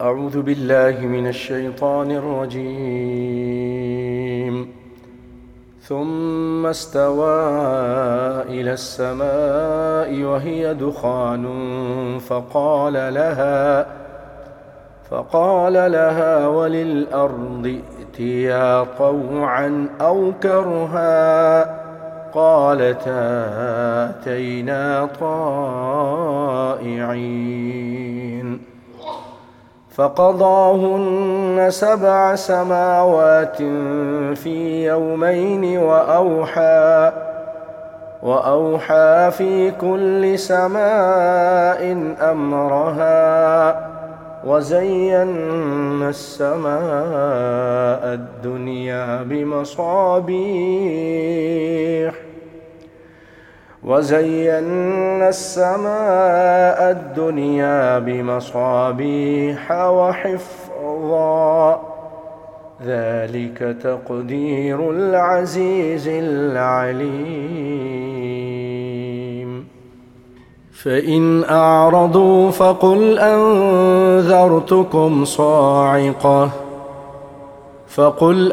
أعوذ بالله من الشيطان الرجيم. ثم استوى إلى السماء وهي دخان فقال لها فقال لها وللأرض ائتيا طوعا أو كرها؟ قالتا أتينا طائعين. فقضاهن سبع سماوات في يومين وأوحى وأوحى في كل سماء أمرها وزينا السماء الدنيا بمصابيح. وزينا السماء الدنيا بمصابيح وحفظا. ذلك تقدير العزيز العليم. فإن أعرضوا فقل أنذرتكم صاعقة. فقل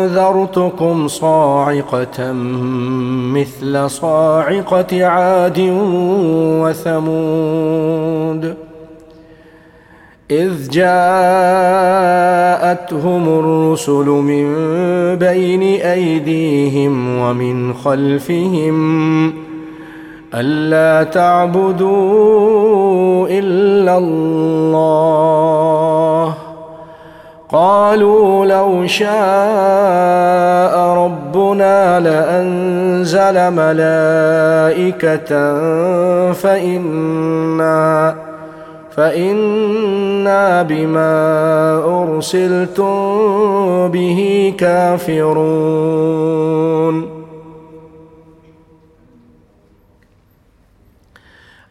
أنذرتكم صاعقة مثل صاعقة عاد وثمود إذ جاءتهم الرسل من بين أيديهم ومن خلفهم ألا تعبدوا إلا الله قالوا لو شاء ربنا لأنزل ملائكة فإنا فإنا بما أرسلتم به كافرون.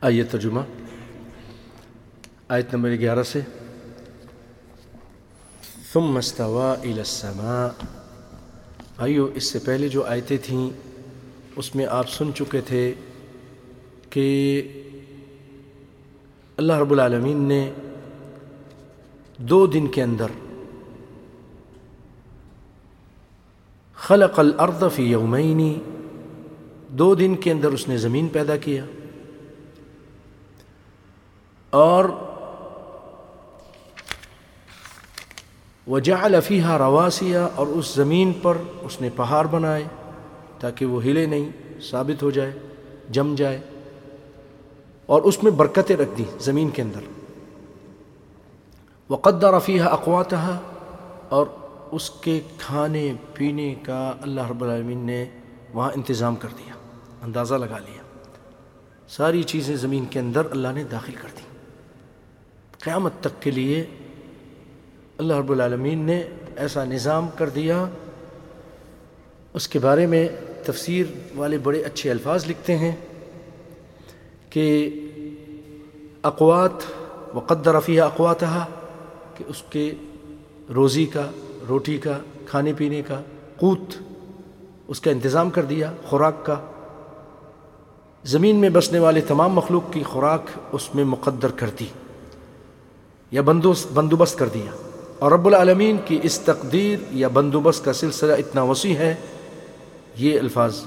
آئیے ترجمہ آیت نمبر گیارہ سے ثم استوى الى السماء۔ آئیو، اس سے پہلے جو آیتیں تھیں، اس میں آپ سن چکے تھے کہ اللہ رب العالمین نے دو دن کے اندر خلق الارض فی یومین، دو دن کے اندر اس نے زمین پیدا کیا اور وجعل فیہا رواسیا اور اس زمین پر اس نے پہاڑ بنائے تاکہ وہ ہلے نہیں، ثابت ہو جائے، جم جائے۔ اور اس میں برکتیں رکھ دیں زمین کے اندر۔ وقدر فیہا اقواتہا اور اس کے کھانے پینے کا اللہ رب العالمین نے وہاں انتظام کر دیا، اندازہ لگا لیا۔ ساری چیزیں زمین کے اندر اللہ نے داخل کر دی قیامت تک کے لیے اللہ رب العالمین نے ایسا نظام کر دیا، اس کے بارے میں تفسیر والے بڑے اچھے الفاظ لکھتے ہیں کہ اقوات، وقدر رفیہ اقوات کہ اس کے روزی کا، روٹی کا، کھانے پینے کا قوت اس کا انتظام کر دیا خوراک کا۔ زمین میں بسنے والے تمام مخلوق کی خوراک اس میں مقدر کر دی یا بندوبست کر دیا۔ اور رب العالمین کی اس تقدیر یا بندوبست کا سلسلہ اتنا وسیع ہے، یہ الفاظ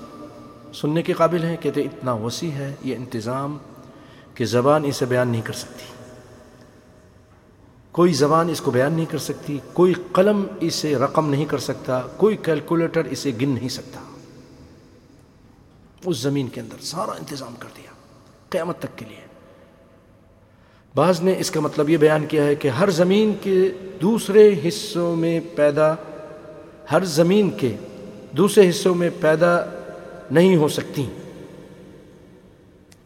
سننے کے قابل ہیں، کہتے اتنا وسیع ہے، یہ انتظام کہ زبان اسے بیان نہیں کر سکتی۔ کوئی زبان اس کو بیان نہیں کر سکتی، کوئی قلم اسے رقم نہیں کر سکتا، کوئی کیلکولیٹر اسے گن نہیں سکتا۔ اس زمین کے اندر سارا انتظام کر دیا، قیامت تک کے لیے۔ بعض نے اس کا مطلب یہ بیان کیا ہے کہ ہر زمین کے دوسرے حصوں میں پیدا، ہر زمین کے دوسرے حصوں میں پیدا نہیں ہو سکتی۔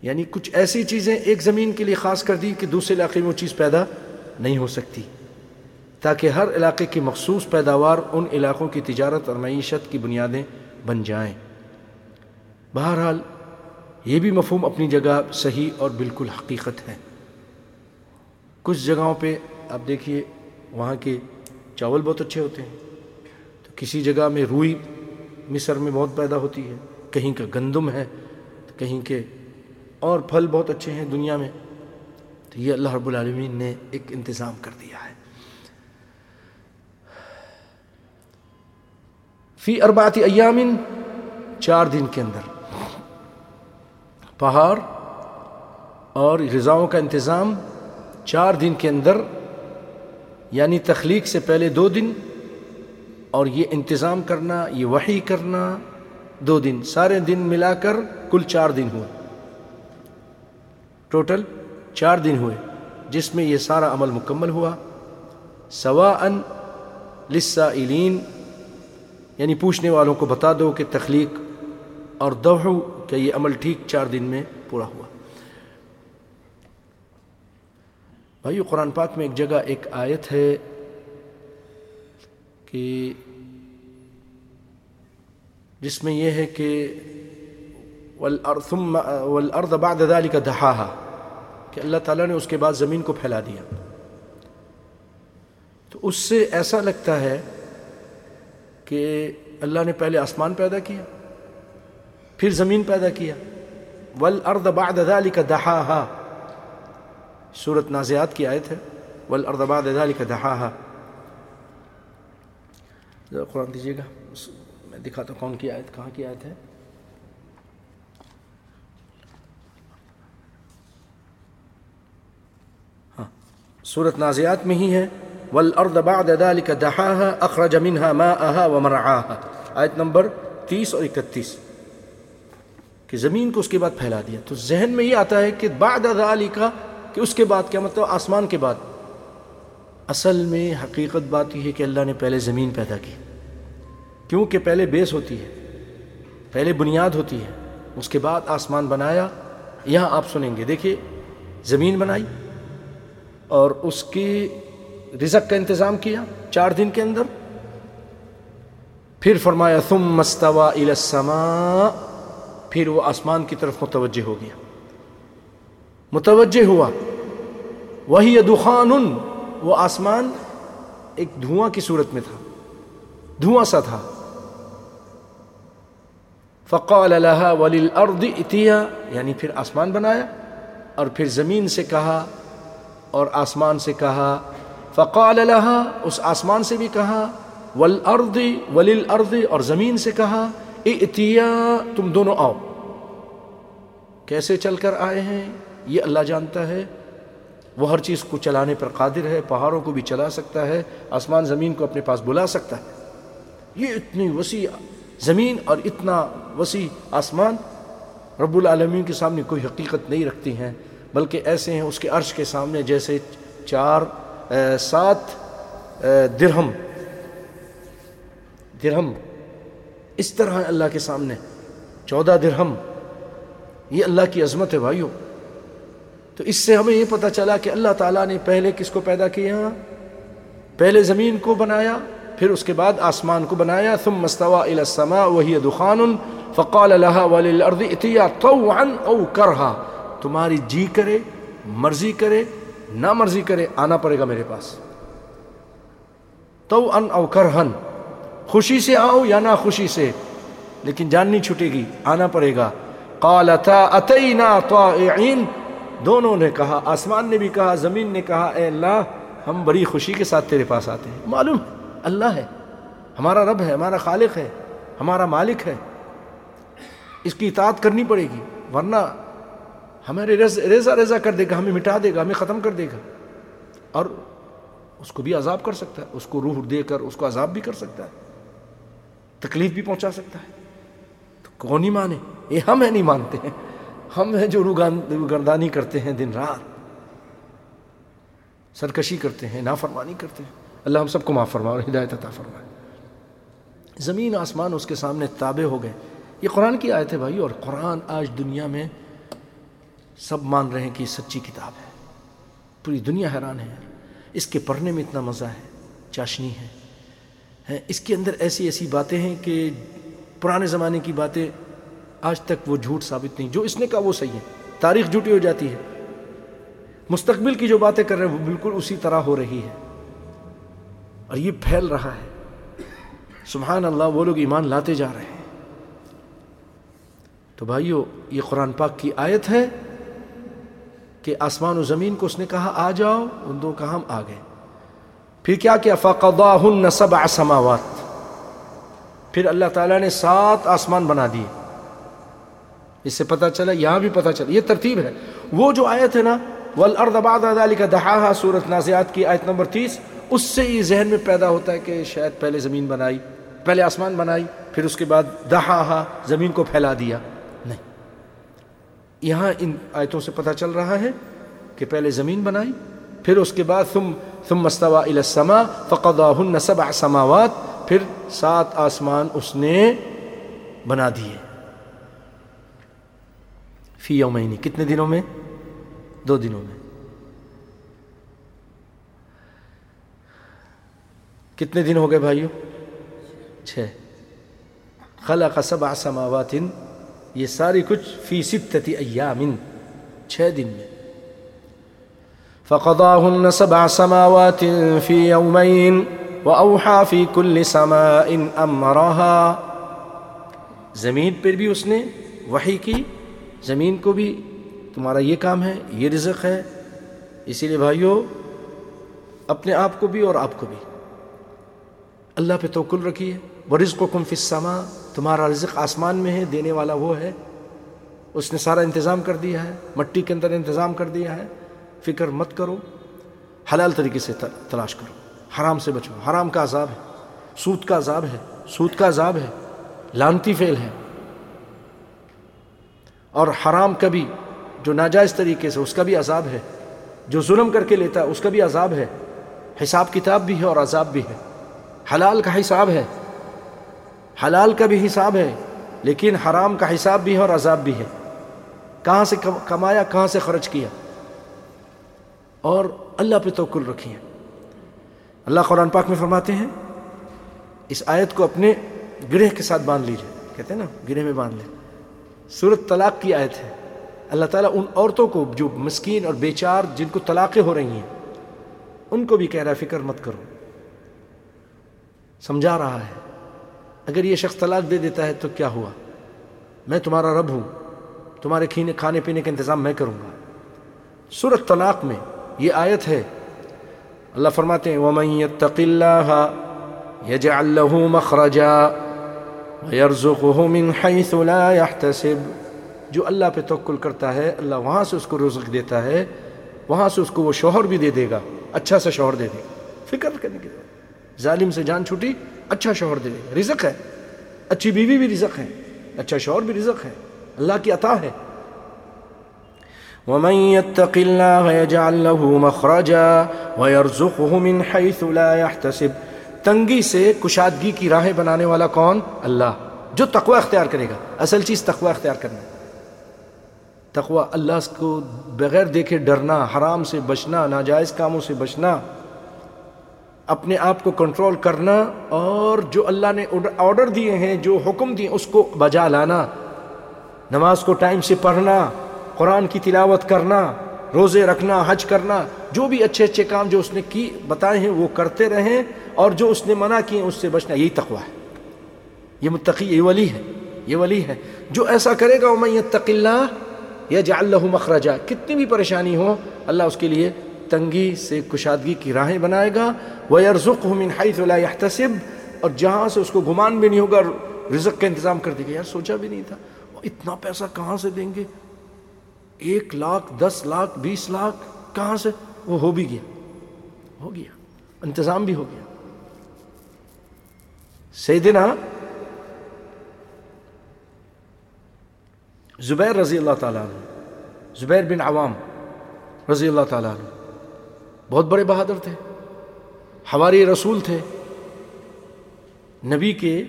یعنی کچھ ایسی چیزیں ایک زمین کے لیے خاص کر دی کہ دوسرے علاقے میں وہ چیز پیدا نہیں ہو سکتی۔ تاکہ ہر علاقے کی مخصوص پیداوار ان علاقوں کی تجارت اور معیشت کی بنیادیں بن جائیں۔ بہرحال، یہ بھی مفہوم اپنی جگہ صحیح اور بالکل حقیقت ہے۔ کچھ جگہوں پہ آپ دیکھیے، وہاں کے چاول بہت اچھے ہوتے ہیں۔ تو کسی جگہ میں روئی مصر میں بہت پیدا ہوتی ہے، کہیں کا گندم ہے، کہیں کے اور پھل بہت اچھے ہیں دنیا میں۔ تو یہ اللہ رب العالمین نے ایک انتظام کر دیا ہے۔ فی اربات ایامن، چار دن کے اندر۔ پہاڑ اور غذاؤں کا انتظام چار دن کے اندر یعنی تخلیق سے پہلے دو دن، اور یہ انتظام کرنا، یہ وحی کرنا، دو دن۔ سارے دن ملا کر کل چار دن ہوئے۔ ٹوٹل چار دن ہوئے، جس میں یہ سارا عمل مکمل ہوا۔ سوا ان لسا یعنی پوچھنے والوں کو بتا دو کہ تخلیق اور دوحو، کہ یہ عمل ٹھیک چار دن میں پورا ہوا۔ بھائی قرآن پاک میں ایک جگہ، ایک آیت ہے کہ جس میں یہ ہے کہ والارض بعد ذلك دحاها، کہ اللہ تعالیٰ نے اس کے بعد زمین کو پھیلا دیا۔ تو اس سے ایسا لگتا ہے کہ اللہ نے پہلے آسمان پیدا کیا، پھر زمین پیدا کیا۔ والارض بعد ذلك دحاها سورت نازیات کی آیت ہے، والارض بعد ذلك دحاها۔ ذرا قرآن دیجیے گا۔ میں دکھاتا ہوں کون کی آیت، کہاں کی آیت ہے۔ ہاں سورت نازیات میں ہی ہے، والارض بعد ذلك دحاها، اخرج منها ماءها ومرعاها۔ آیت نمبر تیس اور اکتیس۔ کہ زمین کو اس کے بعد پھیلا دیا۔ تو ذہن میں یہ آتا ہے کہ بعد ذلك کہ اس کے بعد کیا مطلب آسمان کے بعد۔ اصل میں حقیقت بات یہ ہے کہ اللہ نے پہلے زمین پیدا کی۔ کیونکہ پہلے بیس ہوتی ہے، پہلے بنیاد ہوتی ہے، اس کے بعد آسمان بنایا۔ یہاں آپ سنیں گے، دیکھیے، زمین بنائی اور اس کی رزق کا انتظام کیا چار دن کے اندر۔ پھر فرمایا، ثم مستوا السماء۔ پھر وہ آسمان کی طرف متوجہ ہو گیا۔ متوجہ ہوا۔ وہی دخان وہ آسمان ایک دھواں کی صورت میں تھا۔ دھواں سا تھا۔ فقال لها وللارض اتیا یعنی پھر آسمان بنایا اور پھر زمین سے کہا اور آسمان سے کہا۔ فقال لها اس آسمان سے بھی کہا۔ والارض وللارض، اور زمین سے کہا۔ اتیا، تم دونوں آؤ۔ کیسے چل کر آئے ہیں؟ یہ اللہ جانتا ہے۔ وہ ہر چیز کو چلانے پر قادر ہے، پہاڑوں کو بھی چلا سکتا ہے، آسمان زمین کو اپنے پاس بلا سکتا ہے۔ یہ اتنی وسیع زمین اور اتنا وسیع آسمان رب العالمین کے سامنے کوئی حقیقت نہیں رکھتی ہیں، بلکہ ایسے ہیں اس کے عرش کے سامنے جیسے چار سات درہم۔ درہم۔ اس طرح اللہ کے سامنے۔ چودہ درہم۔ یہ اللہ کی عظمت ہے بھائیوں تو اس سے ہمیں یہ پتہ چلا کہ اللہ تعالیٰ نے پہلے کس کو پیدا کیا؟ پہلے زمین کو بنایا، پھر اس کے بعد آسمان کو بنایا، ثم مستوا الى السماء وهي دخان، فقال لها وللارض اتيا طوعا او كرها۔ تمہاری جی کرے، مرضی کرے نہ مرضی کرے، آنا پڑے گا میرے پاس۔ طوعا او کرہن خوشی سے آؤ یا نہ خوشی سے، لیکن جان نہیں چھٹے گی، آنا پڑے گا۔ قالتا اتینا طائعين۔ دونوں نے کہا، آسمان نے بھی کہا، زمین نے کہا، اے اللہ، ہم بڑی خوشی کے ساتھ تیرے پاس آتے ہیں۔ معلوم، اللہ ہے، ہمارا رب ہے، ہمارا خالق ہے، ہمارا مالک ہے۔ اس کی اطاعت کرنی پڑے گی، ورنہ ہمارے ریزہ ریزہ کر دے گا، ہمیں مٹا دے گا، ہمیں ختم کر دے گا۔ اور اس کو بھی عذاب کر سکتا ہے، اس کو روح دے کر، اس کو عذاب بھی کر سکتا ہے۔ تکلیف بھی پہنچا سکتا ہے۔ تو کون ہی مانے یہ ہم ہیں نہیں مانتے ہیں۔ ہم ہیں جو روگردانی کرتے ہیں دن رات۔ سرکشی کرتے ہیں، نافرمانی کرتے ہیں۔ اللہ ہم سب کو معاف فرما اور ہدایت عطا فرمائے۔ زمین، آسمان اس کے سامنے تابع ہو گئے۔ یہ قرآن کی آیت ہے بھائی، اور قرآن آج دنیا میں سب مان رہے ہیں کہ یہ سچی کتاب ہے۔ پوری دنیا حیران ہے۔ اس کے پڑھنے میں اتنا مزہ ہے، چاشنی ہے۔ اس کے اندر ایسی ایسی باتیں ہیں کہ پرانے زمانے کی باتیں آج تک وہ جھوٹ ثابت نہیں، جو اس نے کہا وہ صحیح ہے۔ تاریخ جھوٹی ہو جاتی ہے۔ مستقبل کی جو باتیں کر رہے ہیں وہ بالکل اسی طرح ہو رہی ہے اور یہ پھیل رہا ہے۔ سبحان اللہ، وہ لوگ ایمان لاتے جا رہے ہیں۔ تو بھائیو، یہ قرآن پاک کی آیت ہے کہ آسمان و زمین کو اس نے کہا، آ جاؤ، ان دو کا ہم آ گئے۔ پھر کیا کیا؟ فقضاہن سبع سماوات۔ پھر اللہ تعالیٰ نے سات آسمان بنا دیے۔ اس سے پتہ چلا، یہاں بھی پتہ چلا، یہ ترتیب ہے۔ وہ جو آیت ہے نا، والارض بعد ذلك دحاها سورۃ نازعات کی آیت نمبر تیس، اس سے یہ ذہن میں پیدا ہوتا ہے کہ شاید پہلے زمین بنائی، پہلے آسمان بنائی، پھر اس کے بعد دہا زمین کو پھیلا دیا۔ نہیں۔ یہاں ان آیتوں سے پتہ چل رہا ہے کہ پہلے زمین بنائی، پھر اس کے بعد ثم ثم استوى الى السماء فقضاهن سبع سماوات، پھر سات آسمان اس نے بنا دیے۔ فی یومینی کتنے دنوں میں دو دنوں میں کتنے دن ہو گئے چھ خلق سبع سماوات یہ ساری کچھ فی ستت ایام چھ دن میں فقضاهن سبع سماوات في يومين وأوحى في كل سماء أمرها. زمین پر بھی اس نے وحی کی زمین کو بھی تمہارا یہ کام ہے، یہ رزق ہے۔ اسی لیے بھائیو، اپنے آپ کو بھی اور آپ کو بھی۔ اللہ پہ توکل رکھیے۔ وہ رزق و کم فسما تمہارا رزق آسمان میں ہے، دینے والا وہ ہے۔ اس نے سارا انتظام کر دیا ہے، مٹی کے اندر انتظام کر دیا ہے۔ فکر مت کرو، حلال طریقے سے تلاش کرو۔ حرام سے بچو۔ حرام کا عذاب ہے۔ سود کا عذاب ہے۔ سود کا عذاب ہے۔ لانتی فعل ہے۔ اور حرام کا بھی جو ناجائز طریقے سے، اس کا بھی عذاب ہے۔ جو ظلم کر کے لیتا ہے، اس کا بھی عذاب ہے۔ حساب کتاب بھی ہے اور عذاب بھی ہے۔ حلال کا حساب ہے۔ حلال کا بھی حساب ہے، لیکن حرام کا حساب بھی ہے اور عذاب بھی ہے۔ کہاں سے کمایا، کہاں سے خرچ کیا؟ اور اللہ پہ توکل رکھیے۔ اللہ قرآن پاک میں فرماتے ہیں، اس آیت کو اپنے گرہ کے ساتھ باندھ لیجیے۔ کہتے ہیں نا، گرہ میں باندھ لیں۔ صورت طلاق کی آیت ہے۔ اللہ تعالیٰ ان عورتوں کو جو مسکین اور بیچار جن کو طلاقیں ہو رہی ہیں، ان کو بھی کہہ رہا ہے، فکر مت کرو۔ سمجھا رہا ہے، اگر یہ شخص طلاق دے دیتا ہے تو کیا ہوا؟ میں تمہارا رب ہوں، تمہارے کھینے، کھانے پینے کا انتظام میں کروں گا۔ صورت طلاق میں یہ آیت ہے۔ اللہ فرماتے ہیں، وَمَن يَتَّقِ اللَّهَ يَجْعَلْ لَهُ مَخْرَجًا۔ وَيَرْزُقُهُ مِنْ حَيْثُ لَا يَحْتَسِبُ۔ جو اللہ پہ توکل کرتا ہے، اللہ وہاں سے اس کو رزق دیتا ہے، وہاں سے اس کو وہ شوہر بھی دے دے گا اچھا سا شوہر دے دے۔ گا فکر کرنے کی ظالم سے جان چھوٹی اچھا شوہر دے دے۔ گا رزق ہے۔ اچھی بیوی بھی رزق ہے۔ اچھا شوہر بھی رزق ہے۔ اللہ کی عطا ہے۔ ومن يتق الله يجعل له مخرجا ويرزقه من حيث لا يحتسب۔ تنگی سے کشادگی کی راہیں بنانے والا کون؟ اللہ، جو تقوی اختیار کرے گا۔ اصل چیز تقوی اختیار کرنا تقوی اللہ کو بغیر دیکھے ڈرنا، حرام سے بچنا، ناجائز کاموں سے بچنا، اپنے آپ کو کنٹرول کرنا، اور جو اللہ نے آرڈر دیے ہیں، جو حکم دیے اس کو بجا لانا۔ نماز کو ٹائم سے پڑھنا، قرآن کی تلاوت کرنا۔ روزے رکھنا، حج کرنا، جو بھی اچھے اچھے کام جو اس نے کی، بتائے ہیں، وہ کرتے رہیں اور جو اس نے منع کیے، اس سے بچنا، یہی تقوی ہے۔ یہ متقی، یہ ولی ہے، یہ ولی ہے۔ جو ایسا کرے گا وہ يتق اللہ یا جا اللہ مخرجہ کتنی بھی پریشانی ہو، اللہ اس کے لیے تنگی سے، کشادگی کی راہیں بنائے گا۔ وَيَرْزُقْهُ مِنْ حَيْثُ لَا يَحْتَسِبْ۔ اور جہاں سے اس کو گمان بھی نہیں ہوگا رزق کا انتظام کر دے گا۔ یار، سوچا بھی نہیں تھا۔ اتنا پیسہ کہاں سے دیں گے؟ ایک لاکھ، دس لاکھ، بیس لاکھ، کہاں سے؟ وہ ہو بھی گیا۔ ہو گیا۔ انتظام بھی ہو گیا۔ سیدنا زبیر رضی اللہ تعالیٰ عنہ، زبیر بن عوام رضی اللہ تعالیٰ عنہ، بہت بڑے بہادر تھے۔ ہماری رسول تھے۔ نبی کے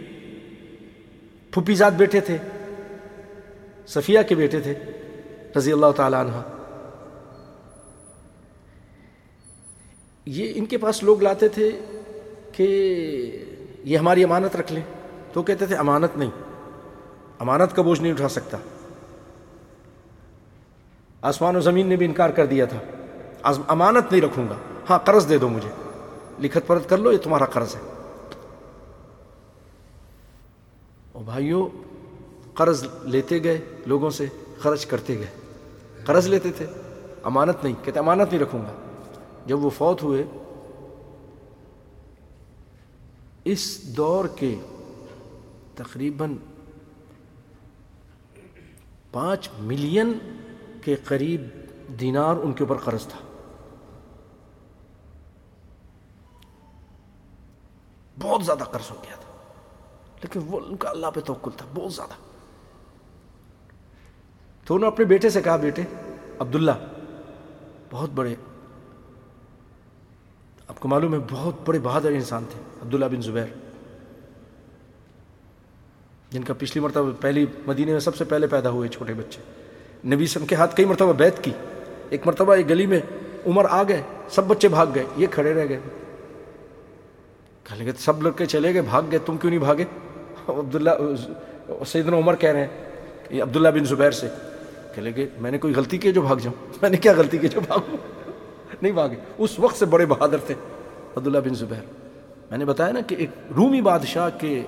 پھپھی زاد بیٹے تھے۔ صفیہ کے بیٹے تھے۔ رضی اللہ تعالیٰ عنہ۔ یہ ان کے پاس لوگ لاتے تھے کہ یہ ہماری امانت رکھ لیں۔ تو کہتے تھے، امانت نہیں۔ امانت کا بوجھ نہیں اٹھا سکتا۔ آسمان و زمین نے بھی انکار کر دیا تھا۔ امانت نہیں رکھوں گا۔ ہاں قرض دے دو مجھے۔ لکھت پرت کر لو، یہ تمہارا قرض ہے۔ او بھائیو، قرض لیتے گئے لوگوں سے۔ خرچ کرتے گئے۔ قرض لیتے تھے۔ امانت نہیں، کہتے امانت نہیں رکھوں گا۔ جب وہ فوت ہوئے، اس دور کے تقریباً پانچ ملین کے قریب دینار ان کے اوپر قرض تھا۔ بہت زیادہ قرض ہو گیا تھا۔ لیکن وہ ان کا اللہ پہ توکل تھا، بہت زیادہ۔ تو انہوں نے اپنے بیٹے سے کہا، بیٹے، عبداللہ، بہت بڑے، آپ کو معلوم ہے، بہت بڑے بہادر انسان تھے، عبداللہ بن زبیر، جن کا پچھلی مرتبہ پہلی مدینے میں سب سے پہلے پیدا ہوئے چھوٹے بچے۔ نبی سم کے ہاتھ کئی مرتبہ بیت کی۔ ایک مرتبہ ایک گلی میں عمر آ گئے، سب بچے بھاگ گئے، یہ کھڑے رہ گئے۔ کہنے لگے، سب لڑکے چلے گئے، بھاگ گئے، تم کیوں نہیں بھاگے؟ عبداللہ، سیدنا عمر کہہ رہے ہیں، یہ عبداللہ بن زبیر سے۔ کہ لگے میں نے کوئی غلطی کی جو بھاگ جاؤں؟ میں نے کیا غلطی کی جو بھاگوں؟ نہیں بھاگے۔ اس وقت سے بڑے بہادر تھے عبداللہ بن زبیر۔ میں نے بتایا نا کہ ایک رومی بادشاہ کے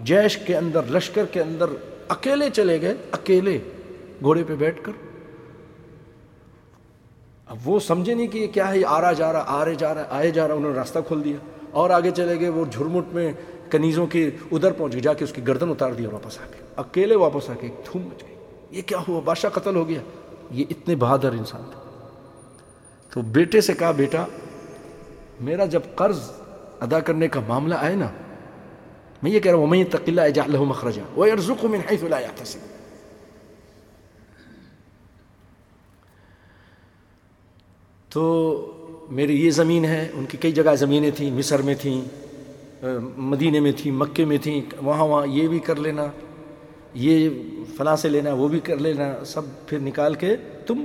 جیش کے اندر، لشکر کے اندر اکیلے چلے گئے، اکیلے گھوڑے پہ بیٹھ کر۔ اب وہ سمجھے نہیں کہ یہ کیا ہے، یہ آ رہا جا رہا آ رہے جا رہا، آئے جا رہا، انہوں نے راستہ کھول دیا۔ اور آگے چلے گئے، وہ جھرمٹ میں کنیزوں کے ادھر پہنچ گئی جا کے اس کی گردن اتار دیا واپس آ کے اکیلے واپس آ کے دھوم مچ گئی یہ کیا ہوا؟ بادشاہ قتل ہو گیا۔ یہ اتنے بہادر انسان تھے۔ تو بیٹے سے کہا، بیٹا، میرا جب قرض ادا کرنے کا معاملہ آئے نا، میں یہ کہہ رہا ہوں میں تقلّہ اجعل له مخرجا ويرزقه من حيث لا يحتسب۔ تو میری یہ زمین ہے، ان کی کئی جگہ زمینیں تھیں، مصر میں تھیں مدینے میں تھیں مکے میں تھیں، وہاں وہاں یہ بھی کر لینا۔ یہ فلاں سے لینا وہ بھی کر لینا، سب پھر نکال کے تم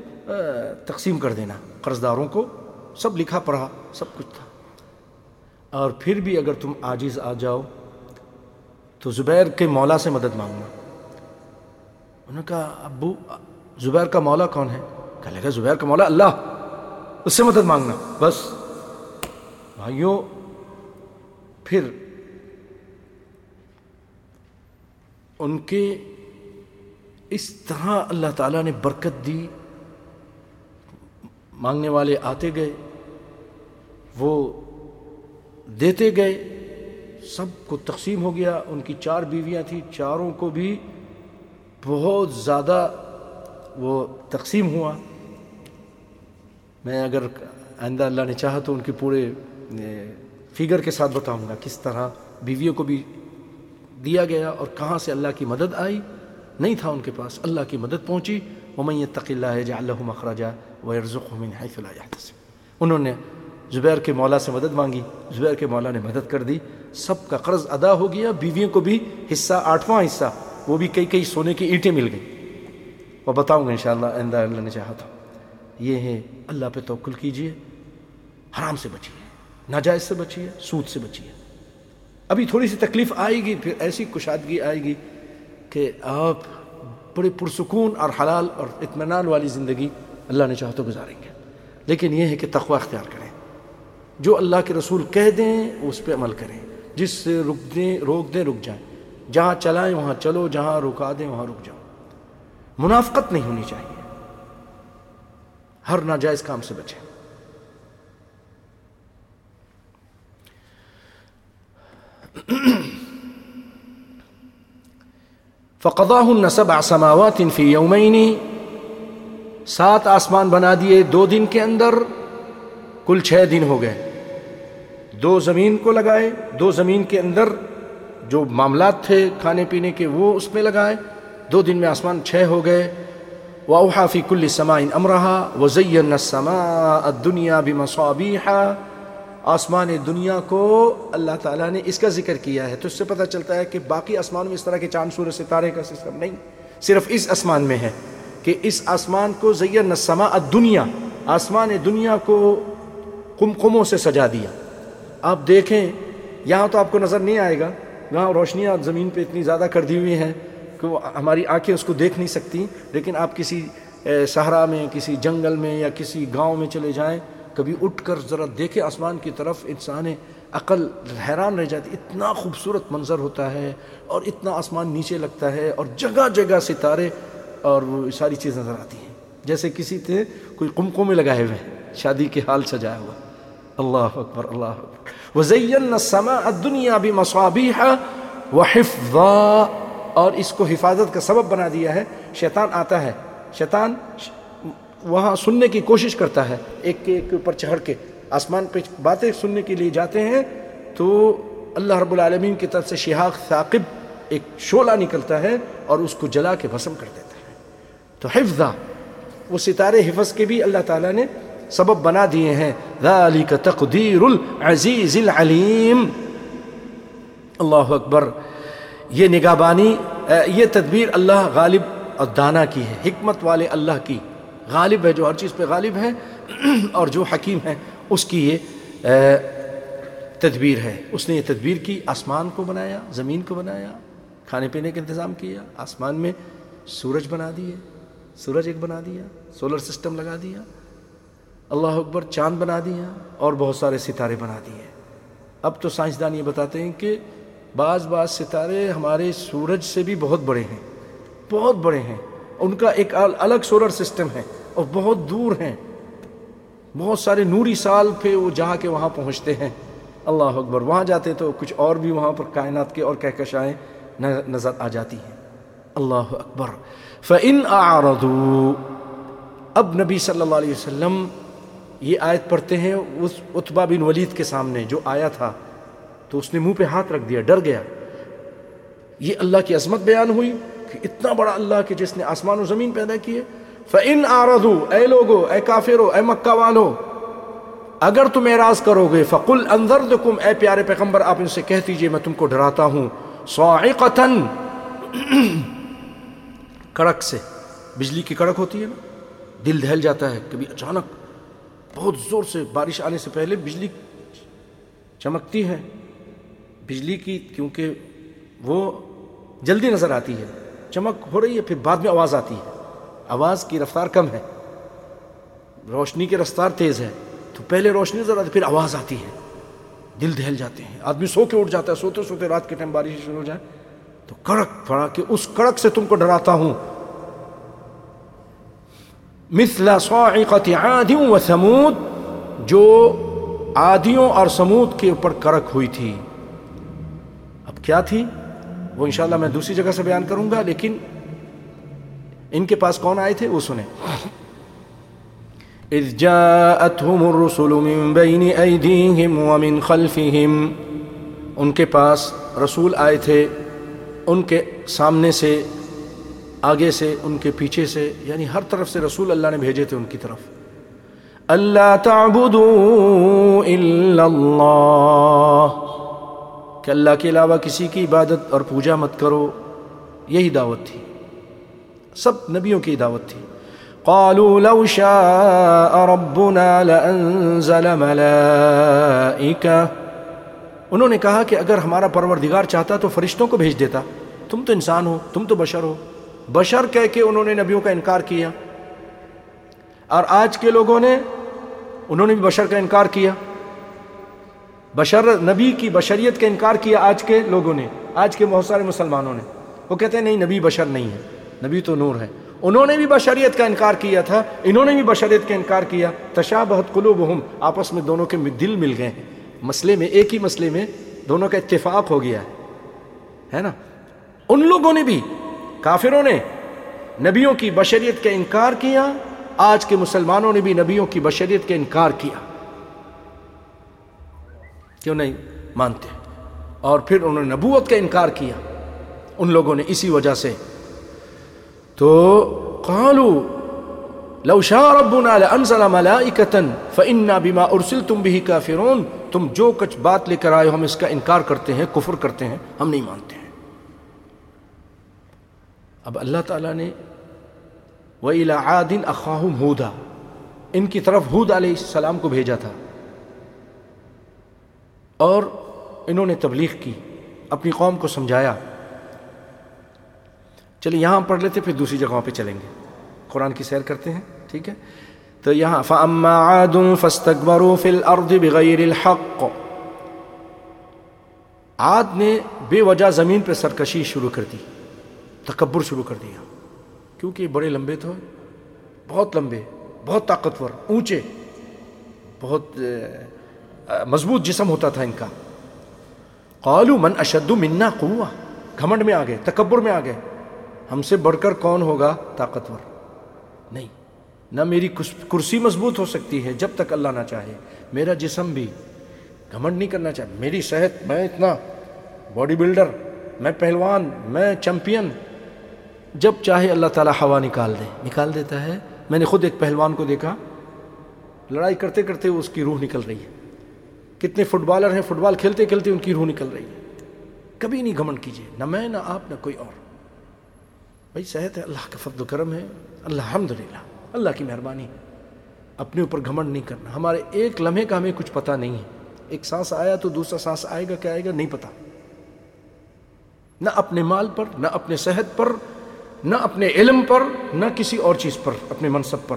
تقسیم کر دینا قرض داروں کو سب لکھا پڑھا، سب کچھ تھا۔ اور پھر بھی اگر تم عاجز آ جاؤ، تو زبیر کے مولا سے مدد مانگنا۔ انہوں نے کہا، ابو، زبیر کا مولا کون ہے؟ کہا، لگا، زبیر کا مولا اللہ، اس سے مدد مانگنا، بس۔ بھائیوں پھر ان کے اس طرح اللہ تعالیٰ نے برکت دی، مانگنے والے آتے گئے، وہ دیتے گئے، سب کو تقسیم ہو گیا، ان کی چار بیویاں تھیں، چاروں کو بھی بہت زیادہ وہ تقسیم ہوا۔ میں اگر آئندہ اللہ نے چاہا تو ان کے پورے فگر کے ساتھ بتاؤں گا کس طرح بیویوں کو بھی دیا گیا اور کہاں سے اللہ کی مدد آئی۔ نہیں تھا ان کے پاس، اللہ کی مدد پہنچی۔ وہ میں اللہ جا اللہ مخراجہ و من حیث لا يحتسب۔ انہوں نے زبیر کے مولا سے مدد مانگی۔ زبیر کے مولا نے مدد کر دی۔ سب کا قرض ادا ہو گیا۔ بیویوں کو بھی حصہ، آٹھواں حصہ، وہ بھی کئی کئی سونے کی اینٹیں مل گئیں۔ وہ بتاؤں گا انشاءاللہ، آئندہ اللہ نے چاہا تھا یہ ہے، اللہ پہ توکل کیجیے۔ حرام سے بچیے۔ ناجائز سے بچیے۔ سود سے بچیے۔ ابھی تھوڑی سی تکلیف آئے گی، پھر ایسی کشادگی آئے گی۔ کہ آپ بڑے پرسکون اور حلال اور اطمینان والی زندگی اللہ نے چاہا تو گزاریں گے۔ لیکن یہ ہے کہ تقوی اختیار کریں۔ جو اللہ کے رسول کہہ دیں، اس پہ عمل کریں۔ جس سے رک دیں، روک دیں، رک جائیں۔ جہاں چلائیں، وہاں چلو، جہاں رکا دیں، وہاں رک جاؤ۔ منافقت نہیں ہونی چاہیے۔ ہر ناجائز کام سے بچیں۔ فقضاهن سبع سماوات في يومين سات آسمان بنا دیے دو دن کے اندر، کل چھ دن ہو گئے۔ دو زمین کو لگائے، دو زمین کے اندر جو معاملات تھے کھانے پینے کے وہ اس میں لگائے۔ دو دن میں آسمان چھ ہو گئے۔ وَأَوْحَا فِي كُلِّ سَمَائِنْ أَمْرَهَا وَزَيَّنَّ السَّمَاءَ الدُّنْيَا بِمَصَابِيحَ۔ آسمان دنیا کو اللہ تعالیٰ نے اس کا ذکر کیا ہے تو اس سے پتہ چلتا ہے کہ باقی آسمان میں اس طرح کے چاند، سورج، ستارے کا سسٹم نہیں، صرف اس آسمان میں ہے کہ اس آسمان کو زین السماء الدنیا، آسمان دنیا کو قمقموں سے سجا دیا۔ آپ دیکھیں، یہاں تو آپ کو نظر نہیں آئے گا، وہاں روشنیاں زمین پہ اتنی زیادہ کر دی ہوئی ہیں کہ وہ ہماری آنکھیں اس کو دیکھ نہیں سکتی، لیکن آپ کسی صحرا میں، کسی جنگل میں یا کسی گاؤں میں چلے جائیں کبھی اٹھ کر ذرا دیکھے آسمان کی طرف، انسان عقل حیران رہ جاتی، اتنا خوبصورت منظر ہوتا ہے اور اتنا آسمان نیچے لگتا ہے اور جگہ جگہ ستارے اور وہ ساری چیز نظر آتی ہیں۔ جیسے کسی نے کوئی قمقوں میں لگائے ہوئے شادی کے حال سجایا ہوا۔ اللہ اکبر اللہ اکبر۔ وزین السماء الدنیا بمصابیح وحفظا۔ اور اس کو حفاظت کا سبب بنا دیا ہے، شیطان آتا ہے۔ شیطان وہاں سننے کی کوشش کرتا ہے۔ ایک کے ایک کے اوپر چڑھ کے آسمان پہ باتیں سننے کے لیے جاتے ہیں تو اللہ رب العالمین کی طرف سے شہاق ثاقب ایک شعلہ نکلتا ہے اور اس کو جلا کے بھسم کر دیتا ہے۔ تو حفظہ وہ ستارے حفظ کے بھی اللہ تعالیٰ نے سبب بنا دیے ہیں۔ ذالک تقدیر العزیز العلیم۔ اللہ اکبر، یہ نگابانی یہ تدبیر اللہ غالب اور دانا کی ہے۔ حکمت والے اللہ کی۔ غالب ہے، جو ہر چیز پہ غالب ہے اور جو حکیم ہے، اس کی یہ تدبیر ہے۔ اس نے یہ تدبیر کی، آسمان کو بنایا، زمین کو بنایا، کھانے پینے کا انتظام کیا، آسمان میں سورج بنا دیے، سورج ایک بنا دیا، سولر سسٹم لگا دیا، اللہ اکبر چاند بنا دیا اور بہت سارے ستارے بنا دیے۔ اب تو سائنسدان یہ بتاتے ہیں کہ بعض بعض ستارے ہمارے سورج سے بھی بہت بڑے ہیں، بہت بڑے ہیں۔ ان کا ایک الگ سولر سسٹم ہے اور بہت دور ہیں۔ بہت سارے نوری سال پہ وہ جا کے وہاں پہنچتے ہیں۔ اللہ اکبر، وہاں جاتے تو کچھ اور بھی وہاں پر کائنات کے اور کہکشائیں نظر آ جاتی ہیں۔ اللہ اکبر۔ فَإِنْ أَعْرَضُوا۔ اب نبی صلی اللہ علیہ وسلم یہ آیت پڑھتے ہیں اس اتبا بن ولید کے سامنے جو آیا تھا۔ تو اس نے منہ پہ ہاتھ رکھ دیا، ڈر گیا۔ یہ اللہ کی عظمت بیان ہوئی۔ کہ اتنا بڑا اللہ کہ جس نے آسمان و زمین پیدا کیے۔ فَإِنْ آرَضُوا اے لوگو، اے کافرو، اے مکہ والو، اگر تم اعراض کرو گے فَقُلْ أَنذَرْدُكُمْ اے پیارے پیغمبر، آپ ان سے کہہ دیجیے، میں تم کو ڈراتا ہوں۔ صَاعِقَةً، کڑک سے، بجلی کی کڑک ہوتی ہے نا، دل دہل جاتا ہے۔ کبھی اچانک بہت زور سے بارش آنے سے پہلے بجلی چمکتی ہے۔ بجلی کی، کیونکہ وہ جلدی نظر آتی ہے۔ چمک ہو رہی ہے، پھر بعد میں آواز آتی ہے۔ آواز کی رفتار کم ہے۔ روشنی کی رفتار تیز ہے۔ تو پہلے روشنی نظر آتی پھر آواز آتی ہے۔ دل دہل جاتے ہیں۔ آدمی سو کے اٹھ جاتا ہے، سوتے سوتے رات کے ٹائم بارش شروع ہو جائے تو کڑک پڑا کہ اس کڑک سے تم کو ڈراتا ہوں۔ مثل صاعقت عاد و ثمود، جو عادیوں اور سمود کے اوپر کرک ہوئی تھی۔ اب کیا تھی؟ وہ انشاءاللہ میں دوسری جگہ سے بیان کروں گا، لیکن ان کے پاس کون آئے تھے وہ سنیں۔ اذ جاءتهم الرسل من بين ايديهم ومن خلفهم۔ ان کے پاس رسول آئے تھے، ان کے سامنے سے، آگے سے، ان کے پیچھے سے یعنی ہر طرف سے رسول اللہ نے بھیجے تھے ان کی طرف۔ اللہ تعبدوا الا اللہ کہ اللہ کے علاوہ کسی کی عبادت اور پوجا مت کرو، یہی دعوت تھی۔ سب نبیوں کی دعوت تھی۔ قالوا لو شاء ربنا لانزل ملائکہ۔ انہوں نے کہا کہ اگر ہمارا پروردگار چاہتا تو فرشتوں کو بھیج دیتا۔ تم تو انسان ہو، تم تو بشر ہو۔ بشر کہہ کے انہوں نے نبیوں کا انکار کیا۔ اور آج کے لوگوں نے، انہوں نے بھی بشر کا انکار کیا۔ بشر نبی کی بشریت کا انکار کیا آج کے لوگوں نے، آج کے بہت سارے مسلمانوں نے۔ وہ کہتے ہیں، نہیں، نبی بشر نہیں ہے۔ نبی تو نور ہے۔ انہوں نے بھی بشریت کا انکار کیا تھا، انہوں نے بھی بشریت کا انکار کیا۔ تشابہت قلوبہم، آپس میں دونوں کے دل مل گئے ہیں۔ مسئلے میں، ایک ہی مسئلے میں دونوں کا اتفاق ہو گیا ہے۔ نا؟ ان لوگوں نے بھی، کافروں نے نبیوں کی بشریت کا انکار کیا، آج کے مسلمانوں نے بھی نبیوں کی بشریت کا انکار کیا۔ کیوں نہیں؟ مانتے۔ اور پھر انہوں نے نبوت کا انکار کیا۔ ان لوگوں نے اسی وجہ سے۔ تو قالوا لو شاء ربنا لانزل ملائکتا فإنا بما ارسلتم به كافرون تم جو کچھ بات لے کر آئے ہم اس کا انکار کرتے ہیں، کفر کرتے ہیں، ہم نہیں مانتے ہیں۔ اب اللہ تعالیٰ نے وَإِلَى عَادٍ أَخَاهُمْ هُودًا ان کی طرف ہود علیہ السلام کو بھیجا تھا۔ اور انہوں نے تبلیغ کی، اپنی قوم کو سمجھایا۔ چلیے یہاں پڑھ لیتے، پھر دوسری جگہوں پہ چلیں گے۔ قرآن کی سیر کرتے ہیں، ٹھیک ہے؟ تو یہاں، فَأَمَّا عَادٌ فَاسْتَكْبَرُوا فِي الْأَرْضِ بِغَيْرِ الْحَقِّ۔ عاد نے بے وجہ زمین پہ سرکشی شروع کر دی، تکبر شروع کر دیا۔ کیونکہ بڑے لمبے تھے بہت لمبے، بہت طاقتور، اونچے، بہت مضبوط جسم ہوتا تھا ان کا۔ قالو من اشد منا قوا گھمنڈ میں آ گئے، تکبر میں آ گئے۔ ہم سے بڑھ کر کون ہوگا طاقتور؟ نہیں، نہ میری کرسی مضبوط ہو سکتی ہے جب تک اللہ نہ چاہے۔ میرا جسم بھی گھمنڈ نہیں کرنا چاہے میری صحت، میں اتنا باڈی بلڈر، میں پہلوان، میں چمپئن جب چاہے اللہ تعالیٰ ہوا نکال دے۔ نکال دیتا ہے۔ میں نے خود ایک پہلوان کو دیکھا۔ لڑائی کرتے کرتے اس کی روح نکل رہی ہے۔ کتنے فٹ بالر ہیں، فٹ بال کھیلتے کھیلتے ان کی روح نکل رہی ہے۔ کبھی نہیں گھمنڈ کیجیے نہ میں نہ آپ نہ کوئی اور۔ بھائی، صحت ہے، اللہ کا فضل و کرم ہے۔ اللہ الحمد للہ اللہ کی مہربانی۔ اپنے اوپر گھمنڈ نہیں کرنا۔ ہمارے ایک لمحے کا ہمیں کچھ پتہ نہیں ہے۔ ایک سانس آیا تو دوسرا سانس آئے گا، کیا آئے گا؟ نہیں پتا نہ اپنے مال پر، نہ اپنے صحت پر، نہ اپنے علم پر، نہ کسی اور چیز پر، اپنے منصب پر۔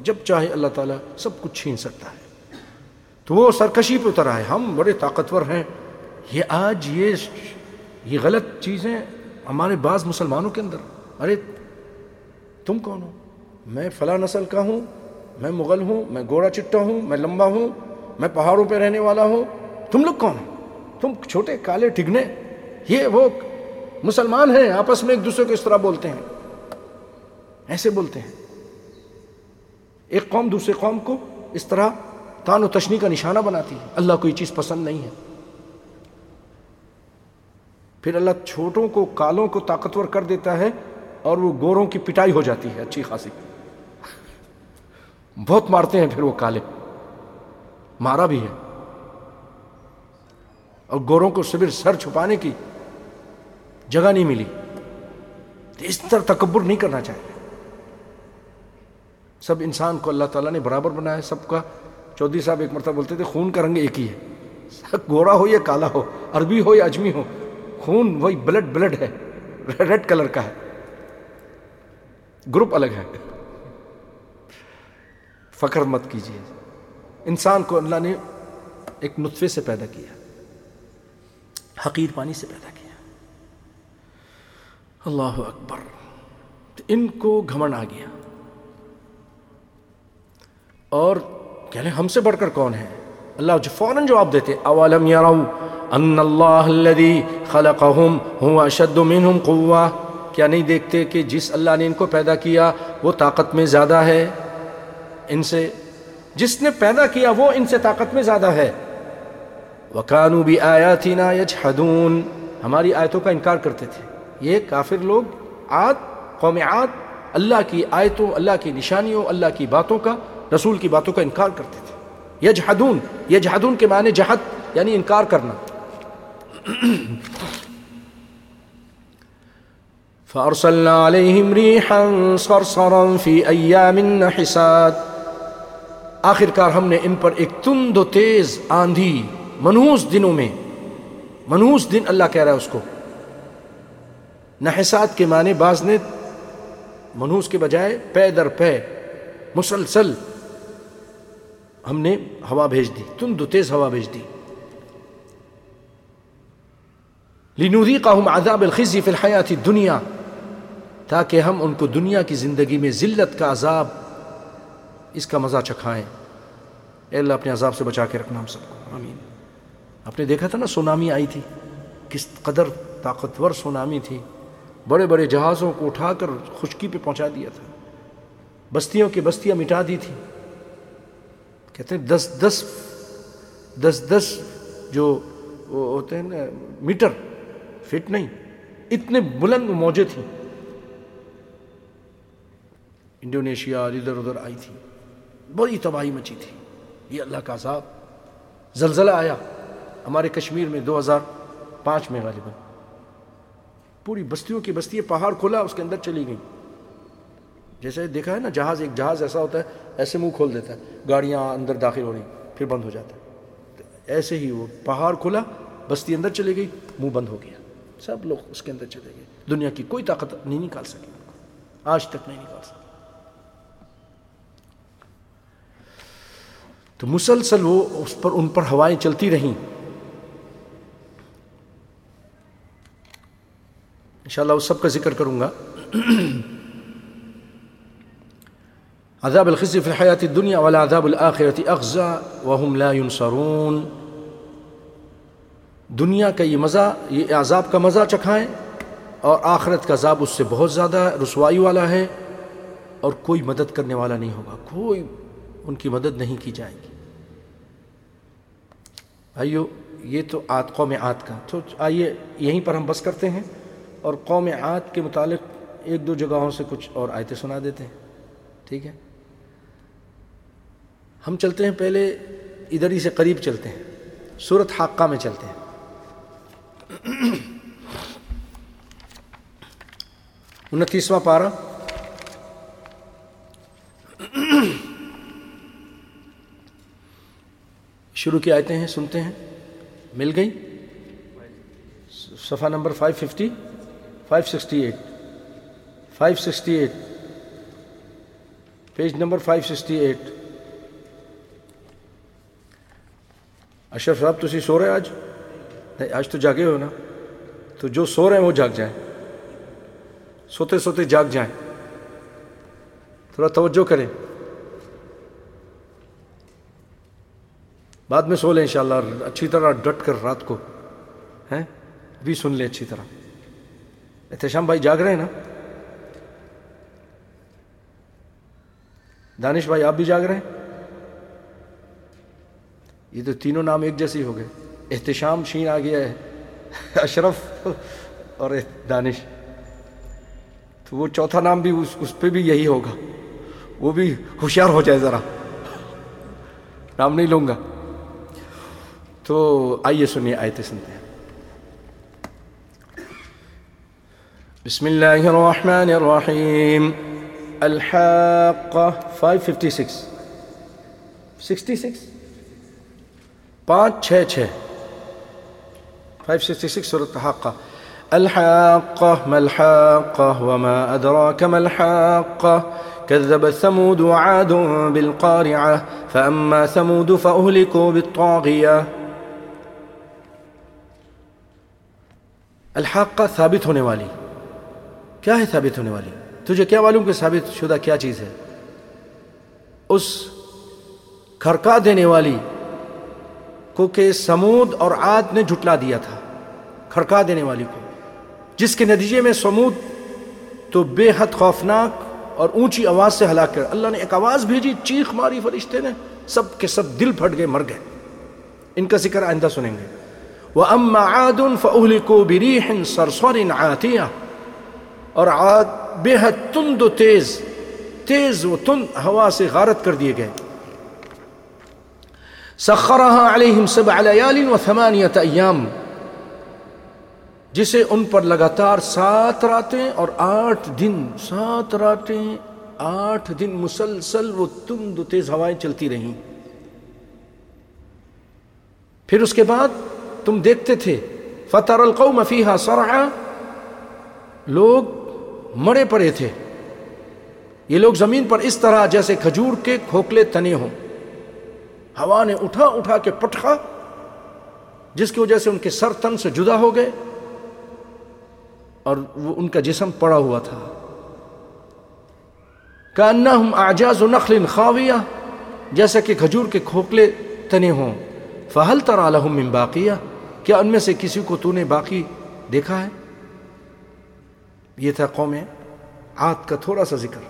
جب چاہے اللہ تعالیٰ سب کچھ چھین سکتا ہے۔ تو وہ سرکشی پہ اتر آئے۔ ہم بڑے طاقتور ہیں۔ یہ آج یہ یہ غلط چیزیں ہمارے بعض مسلمانوں کے اندر۔ ارے، تم کون ہو؟ میں فلاں نسل کا ہوں، میں مغل ہوں، میں گوڑا چٹا ہوں، میں لمبا ہوں، میں پہاڑوں پہ رہنے والا ہوں۔ تم لوگ کون ہو تم چھوٹے کالے ٹگنے یہ وہ مسلمان ہیں، آپس میں ایک دوسرے کو اس طرح بولتے ہیں۔ ایسے بولتے ہیں۔ ایک قوم دوسرے قوم کو اس طرح تان و تشنی کا نشانہ بناتی ہے۔ اللہ کو یہ چیز پسند نہیں ہے۔ پھر اللہ چھوٹوں کو، کالوں کو طاقتور کر دیتا ہے اور وہ گوروں کی پٹائی ہو جاتی ہے۔ اچھی خاصی۔ بہت مارتے ہیں پھر وہ کالے۔ مارا بھی ہے۔ اور گوروں کو صبر سر چھپانے کی جگہ نہیں ملی۔ اس طرح تکبر نہیں کرنا چاہیے۔ سب انسان کو اللہ تعالیٰ نے برابر بنایا سب کا چودھری صاحب ایک مرتبہ بولتے تھے، خون کا رنگ ایک ہی ہے۔ گورا ہو یا کالا ہو، عربی ہو یا اجمی ہو، خون وہی بلڈ بلڈ ہے، ریڈ کلر کا ہے۔ گروپ الگ ہے۔ فخر مت کیجیے انسان کو اللہ نے ایک نطفے سے پیدا کیا، حقیر پانی سے پیدا کیا۔ اللہ اکبر۔ ان کو گھمن آ گیا۔ اور کہہ لیں ہم سے بڑھ کر کون ہے؟ اللہ جو فوراً جواب دیتے اولم یرو ان اللہ الذي خلقهم هو اشد منهم قوه کیا نہیں دیکھتے کہ جس اللہ نے ان کو پیدا کیا، وہ طاقت میں زیادہ ہے ان سے؟ جس نے پیدا کیا، وہ ان سے طاقت میں زیادہ ہے۔ وَكَانُوا بِآيَاتِنَا يَجْحَدُونَ ہماری آیتوں کا انکار کرتے تھے۔ یہ کافر لوگ، عاد، قوم عاد، اللہ کی آیتوں، اللہ کی نشانیوں، اللہ کی باتوں کا رسول کی باتوں کا انکار کرتے تھے۔ یجحدون یجحدون کے معنی جہد یعنی انکار کرنا۔ فأرسلنا عليهم ريحا صرصرا في أيام نحسات آخر کار ہم نے ان پر ایک تند و تیز آندھی منوس دنوں میں منوس دن اللہ کہہ رہا ہے اس کو۔ نحسات کے معنی بعض نے منوس کے بجائے پے در پے، مسلسل۔ ہم نے ہوا بھیج دی۔ تند و تیز ہوا بھیج دی۔ لنذيقهم عذاب الخزي في الحياة الدنيا۔ تاکہ ہم ان کو دنیا کی زندگی میں ذلت کا عذاب، اس کا مزہ چکھائیں۔ اے اللہ، اپنے عذاب سے بچا کے رکھنا ہم سب کو۔ آمین۔ آپ نے دیکھا تھا نا، سونامی آئی تھی۔ کس قدر طاقتور سونامی تھی۔ بڑے بڑے جہازوں کو اٹھا کر خشکی پہ پہنچا دیا تھا۔ بستیوں کی بستیاں مٹا دی تھی کہتے ہیں دس دس دس دس جو ہوتے ہیں نا، میٹر، فٹ نہیں، اتنے بلند موجیں تھیں۔ انڈونیشیا ادھر ادھر آئی تھی۔ بڑی تباہی مچی تھی۔ یہ اللہ کا عذاب۔ زلزلہ آیا۔ ہمارے کشمیر میں دو ہزار پانچ میں غالباً۔ پوری بستیوں کی بستی پہاڑ کھولا، اس کے اندر چلی گئی جیسے دیکھا ہے نا، جہاز، ایک جہاز ایسا ہوتا ہے۔ ایسے منہ کھول دیتا ہے، گاڑیاں اندر داخل ہو رہی پھر بند ہو جاتا ہے۔ ایسے ہی وہ پہاڑ کھلا، بستی اندر چلی گئی، منہ بند ہو گیا۔ سب لوگ اس کے اندر چلے گئے۔ دنیا کی کوئی طاقت نہیں نکال سکی۔ آج تک نہیں نکال سکی۔ تو مسلسل وہ اس پر، ان پر ہوائیں چلتی رہیں۔ انشاءاللہ اس سب کا ذکر کروں گا۔ عذاب الخزي في الحياة الدنيا ولا عذاب الآخرة أخزى وهم لا ينصرون. دنیا کا یہ مزہ، یہ عذاب کا مزہ چکھائیں اور آخرت کا عذاب اس سے بہت زیادہ رسوائی والا ہے اور کوئی مدد کرنے والا نہیں ہوگا، کوئی ان کی مدد نہیں کی جائے گی۔ بھائیو، یہ تو آت، قوم آت کا۔ تو آئیے یہیں پر ہم بس کرتے ہیں اور قوم آت کے متعلق ایک دو جگہوں سے کچھ اور آیتیں سنا دیتے ہیں۔ ٹھیک ہے؟ ہم چلتے ہیں پہلے ادھر ہی سے قریب چلتے ہیں صورت حاقہ میں چلتے ہیں۔ انتیسواں پارہ۔ شروع کی آیتیں ہیں، سنتے ہیں۔ مل گئی صفحہ number five fifty five sixty eight five sixty eight page number five sixty eight Ashraf صاحب تھی سو رہے آج؟ نہیں، آج تو جاگے ہو نا۔ تو جو سو رہے ہیں وہ جاگ جائیں۔ سوتے سوتے جاگ جائیں۔ تھوڑا توجہ کریں۔ بعد میں سو لیں انشاءاللہ اچھی طرح ڈٹ کر رات کو، ہیں؟ بھی سن لیں اچھی طرح۔ احتشام بھائی جاگ رہے ہیں نا؟ دانش بھائی، آپ بھی جاگ رہے ہیں؟ یہ تو تینوں نام ایک جیسے ہو گئے۔ احتشام شین آ گیا ہے، اشرف اور دانش۔ تو وہ چوتھا نام بھی اس اس پہ بھی یہی ہوگا۔ وہ بھی ہوشیار ہو جائے ذرا۔ نام نہیں لوں گا۔ تو آئیے سنیے آیتیں سنتے ہیں۔ بسم اللہ الرحمن الرحیم۔ الحاقہ 556 66 پانچ، چھ چھ۔ 566 سورة الحاقة الحاقة ما الحاقة وما أدراك ما الحاقة كذب ثمود وعاد بالقارعة، فأما ثمود فأهلكوا بالطاغية. الحاقة ثابت ہونے والی۔ کیا ہے ثابت ہونے والی؟ تجھے کیا معلوم کہ ثابت شدہ کیا چیز ہے؟ اس کھرکا دینے والی کو کہ سمود اور عاد نے جھٹلا دیا تھا، کھڑکا دینے والی کو۔ جس کے نتیجے میں سمود تو بے حد خوفناک اور اونچی آواز سے ہلاک کر، اللہ نے ایک آواز بھیجی، چیخ ماری فرشتے نے، سب کے سب دل پھٹ گئے، مر گئے۔ ان کا ذکر آئندہ سنیں گے۔ وَأَمَّا عَادٌ فَأُهْلِكُوا بِرِيحٍ صَرْصَرٍ عَاتِيَةٍ۔ اور عاد بے حد تند و تیز تیز و تند ہوا سے غارت کر دیے گئے۔ سخرها عليهم سبع ليال وثمانية أيام۔ جسے ان پر لگاتار سات راتیں اور آٹھ دن، سات راتیں، آٹھ دن مسلسل وہ تند تیز ہوائیں چلتی رہیں۔ پھر اس کے بعد تم دیکھتے تھے، فتر القوم فیہا سرعا لوگ مڑے پڑے تھے۔ یہ لوگ زمین پر اس طرح جیسے کھجور کے کھوکلے تنے ہوں۔ ہوا نے اٹھا اٹھا کے پٹخا، جس کی وجہ سے ان کے سر تن سے جدا ہو گئے اور وہ ان کا جسم پڑا ہوا تھا۔ کانہم اعجاز نخل خاویہ، جیسا کہ کھجور کے کھوکلے تنے ہوں۔ فہل ترا لہم من باقیہ، کیا ان میں سے کسی کو تو نے باقی دیکھا ہے؟ یہ تھا قوم عاد کا تھوڑا سا ذکر۔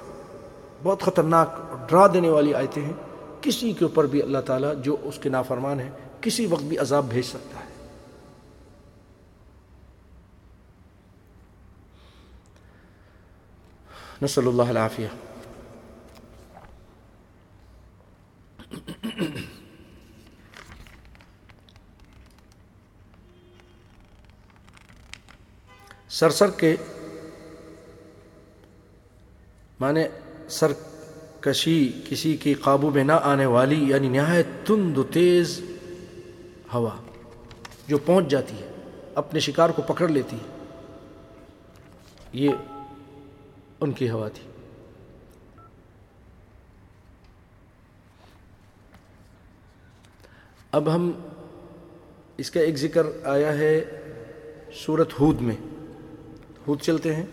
بہت خطرناک ڈرا دینے والی آیتیں ہیں۔ کسی کے اوپر بھی اللہ تعالیٰ جو اس کے نافرمان ہے کسی وقت بھی عذاب بھیج سکتا ہے۔ نسل اللہ العافیہ۔ سرسر کے معنی سر کشی کسی کی قابو میں نہ آنے والی یعنی نہایت تند و تیز ہوا، جو پہنچ جاتی ہے، اپنے شکار کو پکڑ لیتی ہے۔ یہ ان کی ہوا تھی۔ اب ہم اس کا ایک ذکر آیا ہے سورت ہود میں۔ ہود چلتے ہیں۔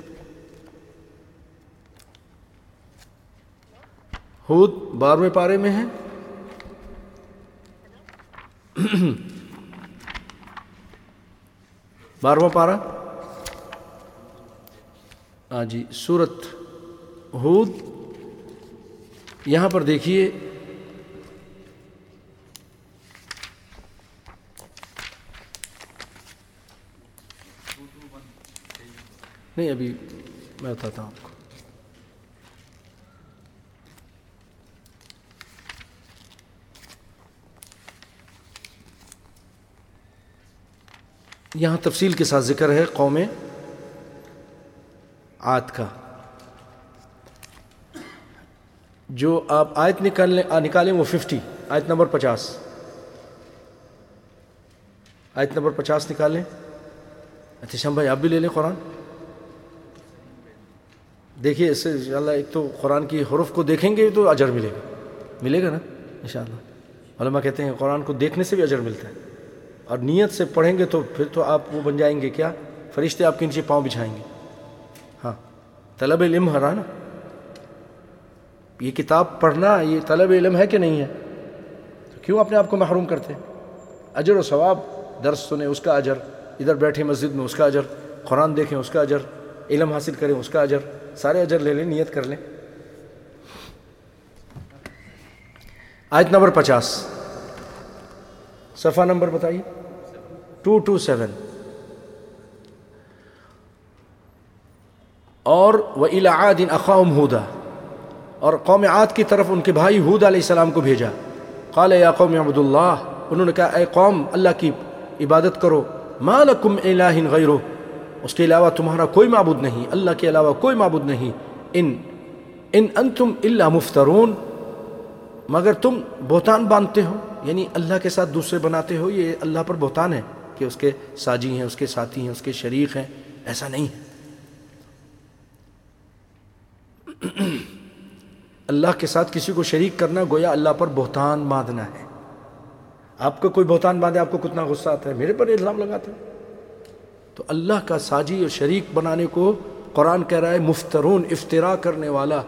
ہود بارہویں پارے میں ہے بارہواں پارا ہاں جی سورت ہود۔ یہاں پر دیکھیے۔ نہیں، ابھی میں بتاتا ہوں۔ یہاں تفصیل کے ساتھ ذکر ہے قوم آت کا۔ جو آپ آیت نکالیں نکالیں وہ ففٹی آیت نمبر پچاس۔ آیت نمبر پچاس نکالیں اچھا شم بھائی، آپ بھی لے لیں قرآن۔ دیکھیے، اس سے انشاءاللہ ایک تو قرآن کی حرف کو دیکھیں گے تو اجر ملے گا۔ ملے گا نا؟ انشاءاللہ۔ علماء کہتے ہیں قرآن کو دیکھنے سے بھی اجر ملتا ہے۔ اور نیت سے پڑھیں گے تو پھر تو آپ وہ بن جائیں گے کیا؟ فرشتے آپ کے نیچے پاؤں بچھائیں گے۔ ہاں طلب علم ہرا نا یہ کتاب پڑھنا، یہ طلب علم ہے کہ نہیں ہے؟ تو کیوں اپنے آپ کو محروم کرتے؟ اجر و ثواب، درس سنیں اس کا اجر، ادھر بیٹھے مسجد میں اس کا اجر، قرآن دیکھیں اس کا اجر، علم حاصل کریں اس کا اجر، سارے اجر لے لیں، نیت کر لیں۔ آیت نمبر پچاس۔ صفحہ نمبر بتائیے۔ ٹو ٹو سیون اور وہ العادن اقام ہودا۔ اور قوم عاد کی طرف ان کے بھائی حود علیہ السلام کو بھیجا۔ قال یا قوم عبد اللہ۔ انہوں نے کہا، اے قوم، اللہ کی عبادت کرو۔ ما لکم الہ غیرو اس کے علاوہ تمہارا کوئی معبود نہیں۔ اللہ کے علاوہ کوئی معبود نہیں۔ ان ان انتم الا مفترون۔ مگر تم بہتان باندھتے ہو۔ یعنی اللہ کے ساتھ دوسرے بناتے ہو، یہ اللہ پر بہتان ہے کہ اس کے ساجی ہیں، اس کے ساتھی ہیں، اس کے شریک ہیں، ایسا نہیں ہے۔ اللہ کے ساتھ کسی کو شریک کرنا گویا اللہ پر بہتان باندھنا ہے۔ آپ کو کوئی بہتان باندھے، آپ کو کتنا غصہ آتا ہے، میرے پر الزام لگاتا ہے تو اللہ کا ساجی اور شریک بنانے کو قرآن کہہ رہا ہے، مفترون افطرا کرنے والا۔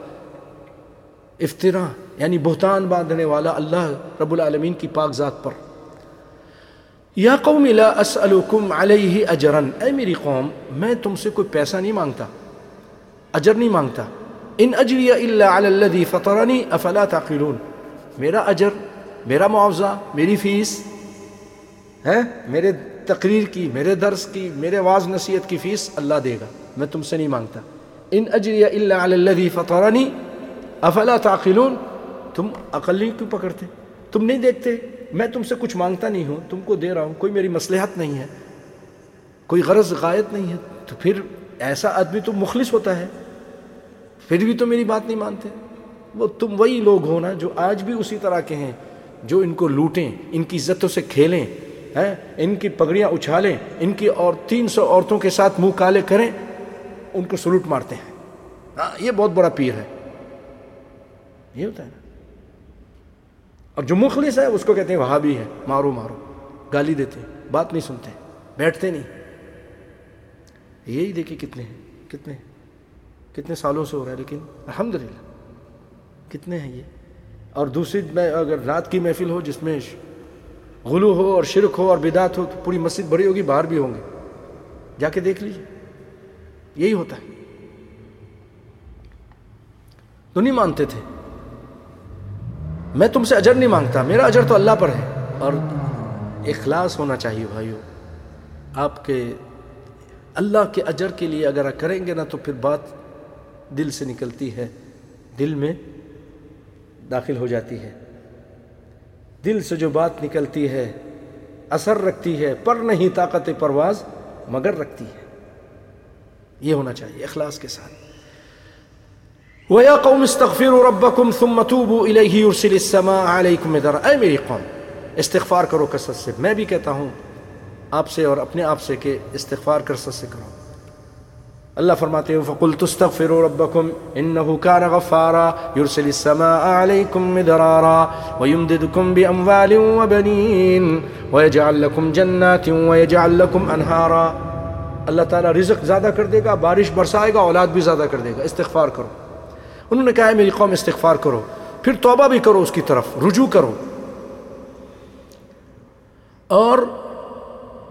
افطرا یعنی بہتان باندھنے والا اللہ رب العالمین کی پاک ذات پر۔ یا قوم لا اسألکم علیہ اجرن۔ اے میری قوم، میں تم سے کوئی پیسہ نہیں مانگتا، اجر نہیں مانگتا۔ ان اجری الا علی الذی فطرنی افلا تعقلون۔ میرا اجر، میرا معاوضہ، میری فیس ہے میرے تقریر کی، میرے درس کی، میرے واز نصیحت کی فیس اللہ دے گا، میں تم سے نہیں مانگتا۔ ان اجری الا علی الذی فطرنی افلا تعقلون۔ تم عقل نہیں کیوں پکڑتے؟ تم نہیں دیکھتے؟ میں تم سے کچھ مانگتا نہیں ہوں، تم کو دے رہا ہوں، کوئی میری مصلحت نہیں ہے، کوئی غرض غائط نہیں ہے، تو پھر ایسا آدمی تو مخلص ہوتا ہے۔ پھر بھی تو میری بات نہیں مانتے۔ وہ تم وہی لوگ ہو نا جو آج بھی اسی طرح کے ہیں، جو ان کو لوٹیں، ان کی عزتوں سے کھیلیں، ہیں، ان کی پگڑیاں اچھالیں، ان کی اور تین سو عورتوں کے ساتھ منہ کالے کریں، ان کو سلوٹ مارتے ہیں۔ ہاں یہ بہت بڑا پیر ہے۔ یہ ہوتا ہے نا۔ اور جو مخلص ہے اس کو کہتے ہیں وہاں بھی ہے۔ مارو مارو۔ گالی دیتے ہیں، بات نہیں سنتے، بیٹھتے نہیں۔ یہی دیکھیں کتنے ہیں، کتنے کتنے سالوں سے ہو رہا ہے، لیکن الحمدللہ کتنے ہیں یہ۔ اور دوسری، میں اگر رات کی محفل ہو جس میں غلو ہو اور شرک ہو اور بدات ہو، تو پوری مسجد بڑی ہوگی، باہر بھی ہوں گے۔ جا کے دیکھ لیجیے یہی ہوتا ہے۔ تو نہیں مانتے تھے۔ میں تم سے اجر نہیں مانگتا، میرا اجر تو اللہ پر ہے۔ اور اخلاص ہونا چاہیے بھائیو، آپ کے اللہ کے اجر کے لیے اگر کریں گے نا تو پھر بات دل سے نکلتی ہے، دل میں داخل ہو جاتی ہے۔ دل سے جو بات نکلتی ہے، اثر رکھتی ہے، پر نہیں طاقت پرواز، مگر رکھتی ہے۔ یہ ہونا چاہیے اخلاص کے ساتھ۔ وَيَا قَوْمِ اسْتَغْفِرُوا رَبَّكُمْ ثُمَّ تُوبُوا إِلَيْهِ يُرْسِلِ السَّمَاءَ عَلَيْكُمْ مِدْرَارًا اے میری قوم، استغفار کرو کثرت سے. میں بھی کہتا ہوں، آپ سے اور اپنے آپ سے کہ استغفار کثرت سے کرو۔ اللہ فرماتے ہیں، فَقُلْتُ اسْتَغْفِرُوا رَبَّكُمْ إِنَّهُ كَانَ غَفَّارًا يُرْسِلِ السَّمَاءَ عَلَيْكُمْ مِدْرَارًا وَيُمْدِدْكُمْ بِأَمْوَالٍ وَبَنِينَ وَيَجْعَلْ لَكُمْ جَنَّاتٍ وَيَجْعَلْ لَكُمْ أَنْهَارًا۔ اللہ تعالیٰ رزق زیادہ کر دے گا، بارش برسائے گا، اولاد بھی زیادہ کر دے گا۔ استغفار کرو۔ انہوں نے کہا ہے میری قوم، استغفار کرو۔ پھر توبہ بھی کرو اس کی طرف، رجوع کرو۔ اور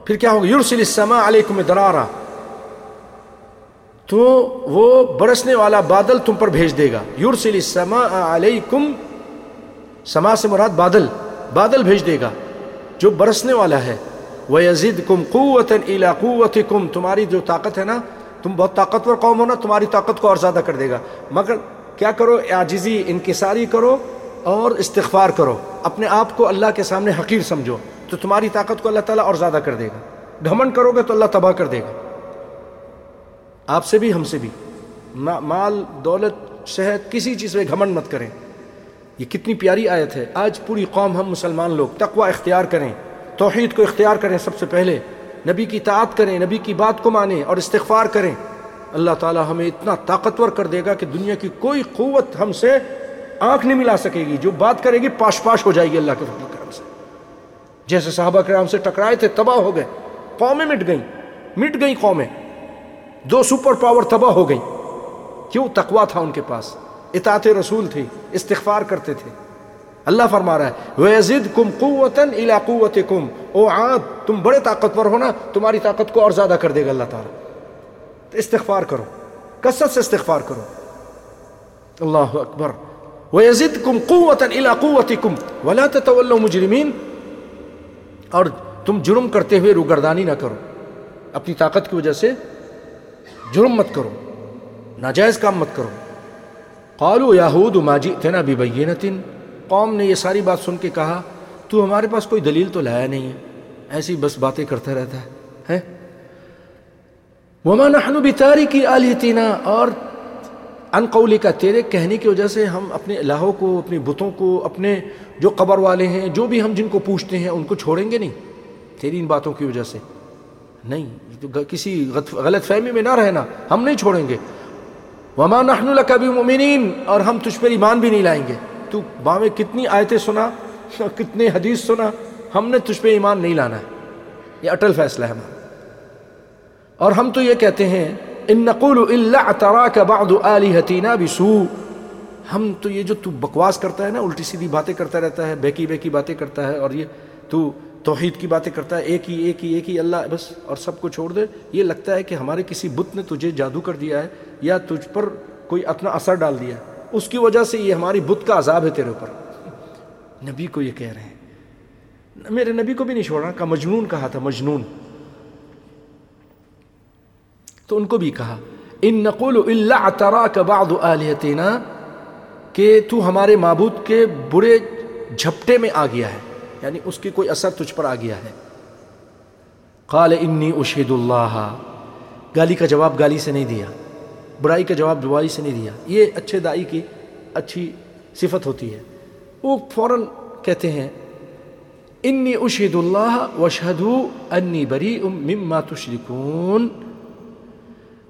پھر کیا ہوگا؟ یورسل السماء علیکم درارا تو وہ برسنے والا بادل تم پر بھیج دے گا۔ یورسل السماء علیکم، سما سے مراد بادل بادل بھیج دے گا، جو برسنے والا ہے۔ وہ یزید کم قوت قوت کم تمہاری جو طاقت ہے نا، تم بہت طاقتور قوم ہو نا، تمہاری طاقت کو اور زیادہ کر دے گا۔ مگر کیا کرو؟ عاجزی انکساری کرو اور استغفار کرو۔ اپنے آپ کو اللہ کے سامنے حقیر سمجھو۔ تو تمہاری طاقت کو اللہ تعالیٰ اور زیادہ کر دے گا۔ گھمن کرو گے تو اللہ تباہ کر دے گا۔ آپ سے بھی، ہم سے بھی۔ مال، دولت، صحت، کسی چیز پہ گھمن مت کریں۔ یہ کتنی پیاری آیت ہے۔ آج پوری قوم، ہم مسلمان لوگ، تقوی اختیار کریں۔ توحید کو اختیار کریں سب سے پہلے۔ نبی کی اطاعت کریں، نبی کی بات کو مانیں اور استغفار کریں۔ اللہ تعالی ہمیں اتنا طاقتور کر دے گا کہ دنیا کی کوئی قوت ہم سے آنکھ نہیں ملا سکے گی، جو بات کرے گی پاش پاش ہو جائے گی اللہ کے فضل کرم سے۔ جیسے صحابہ کرام سے ٹکرائے تھے، تباہ ہو گئے۔ قومیں مٹ گئیں مٹ گئیں قومیں۔ دو سپر پاور تباہ ہو گئیں۔ کیوں؟ تقوا تھا ان کے پاس۔ اطاعت رسول تھی، استغفار کرتے تھے۔ اللہ فرما رہا ہے، وَيَزِدْكُمْ قُوَّةً إِلَىٰ قُوَّتِكُمْ۔ او عاد، تم بڑے طاقتور ہونا تمہاری طاقت کو اور زیادہ کر دے گا اللہ تعالیٰ۔ تو استغفار کرو کثرت سے استغفار کرو۔ اللہ اکبر۔ وَيَزِدْكُمْ قُوَّةً إِلَىٰ قُوَّتِكُمْ وَلَا تَتَوَلَّوْ مُجْرِمِينَ۔ اور تم جرم کرتے ہوئے روگردانی نہ کرو۔ اپنی طاقت کی وجہ سے جرم مت کرو، ناجائز کام مت کرو۔ قالوا یاہود ما جئتنا ببینت۔ قوم نے یہ ساری بات سن کے کہا، تو ہمارے پاس کوئی دلیل تو لایا نہیں ہے۔ ایسی بس باتیں کرتا رہتا ہے وما نحن بتارکی آلیتنا اور ان قولی کا تیرے کہنے کی وجہ سے ہم اپنے الہوں کو، اپنی بتوں کو، اپنے جو قبر والے ہیں، جو بھی ہم جن کو پوچھتے ہیں، ان کو چھوڑیں گے نہیں؟ تیری ان باتوں کی وجہ سے۔ نہیں کسی غلط فہمی میں نہ رہنا۔ ہم نہیں چھوڑیں گے۔ وما نحن لك بمؤمنین اور ہم تجھ پر ایمان بھی نہیں لائیں گے۔ تو باویں کتنی آیتیں سنا، کتنے حدیث سنا، ہم نے تجھ پہ ایمان نہیں لانا ہے۔ یہ اٹل فیصلہ ہے۔ ہمارا اور ہم تو یہ کہتے ہیں، ان نقول الا اعتراك بعض الهتنا بسوء. ہم تو یہ جو تو بکواس کرتا ہے نا، الٹی سیدھی باتیں کرتا رہتا ہے بیکی بیکی باتیں کرتا ہے اور یہ تو توحید کی باتیں کرتا ہے، ایک ہی ایک ہی ایک ہی، اللہ، بس، اور سب کو چھوڑ دے۔ یہ لگتا ہے کہ ہمارے کسی بت نے تجھے جادو کر دیا ہے یا تجھ پر کوئی اپنا اثر ڈال دیا ہے۔ اس کی وجہ سے یہ ہماری بت کا عذاب ہے تیرے اوپر۔ نبی کو یہ کہہ رہے ہیں۔ میرے نبی کو بھی نہیں چھوڑا کا مجنون کہا تھا، مجنون۔ تو ان کو بھی کہا، ان نقول اللہ ترا کا بعد آلیتنا کہ تو ہمارے معبود کے برے جھپٹے میں آ گیا ہے یعنی اس کی کوئی اثر تجھ پر آ گیا ہے۔ قال انی اشہد اللہ۔ گالی کا جواب گالی سے نہیں دیا، برائی کا جواب برائی سے نہیں دیا۔ یہ اچھے دائی کی اچھی صفت ہوتی ہے۔ وہ فوراً کہتے ہیں، انی اشہد اللہ وشہدو انی بری مما تشرکون۔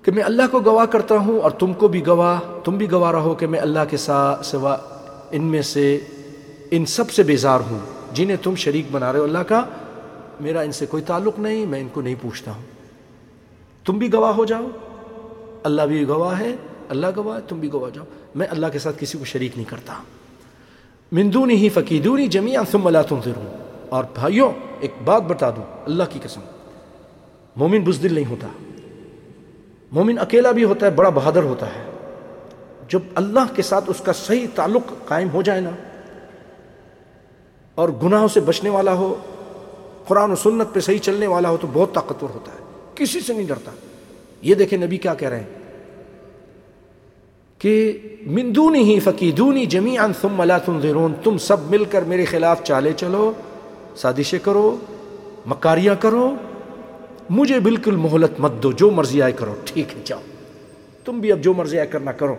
کہ میں اللہ کو گواہ کرتا ہوں اور تم کو بھی گواہ، تم بھی گواہ رہو کہ میں اللہ کے ساتھ سوا ان میں سے ان سب سے بیزار ہوں، جنہیں تم شریک بنا رہے ہو۔ اللہ کا میرا ان سے کوئی تعلق نہیں، میں ان کو نہیں پوچھتا ہوں۔ تم بھی گواہ ہو جاؤ۔ اللہ بھی گواہ ہے، اللہ گواہ ہے، تم بھی گواہ جاؤ۔ میں اللہ کے ساتھ کسی کو شریک نہیں کرتا۔ مندونی ہی فقیدونی جمیع ثم لا تنظرون۔ اور بھائیوں، ایک بات بتا دوں، اللہ کی قسم، مومن بزدل نہیں ہوتا۔ مومن اکیلا بھی ہوتا ہے، بڑا بہادر ہوتا ہے۔ جب اللہ کے ساتھ اس کا صحیح تعلق قائم ہو جائے نا، اور گناہوں سے بچنے والا ہو، قرآن و سنت پہ صحیح چلنے والا ہو، تو بہت طاقتور ہوتا ہے۔ کسی سے نہیں ڈرتا۔ یہ دیکھیں نبی کیا کہہ رہے ہیں۔ کہ مندونی ہی فقیدونی جمیعا ثم لا تنظرون، تم سب مل کر میرے خلاف چالے چلو، سازشیں کرو، مکاریاں کرو مجھے بالکل مہلت مت دو، جو مرضی آئے کرو۔ ٹھیک ہے، جاؤ۔ تم بھی اب جو مرضی آئے کرنا کرو۔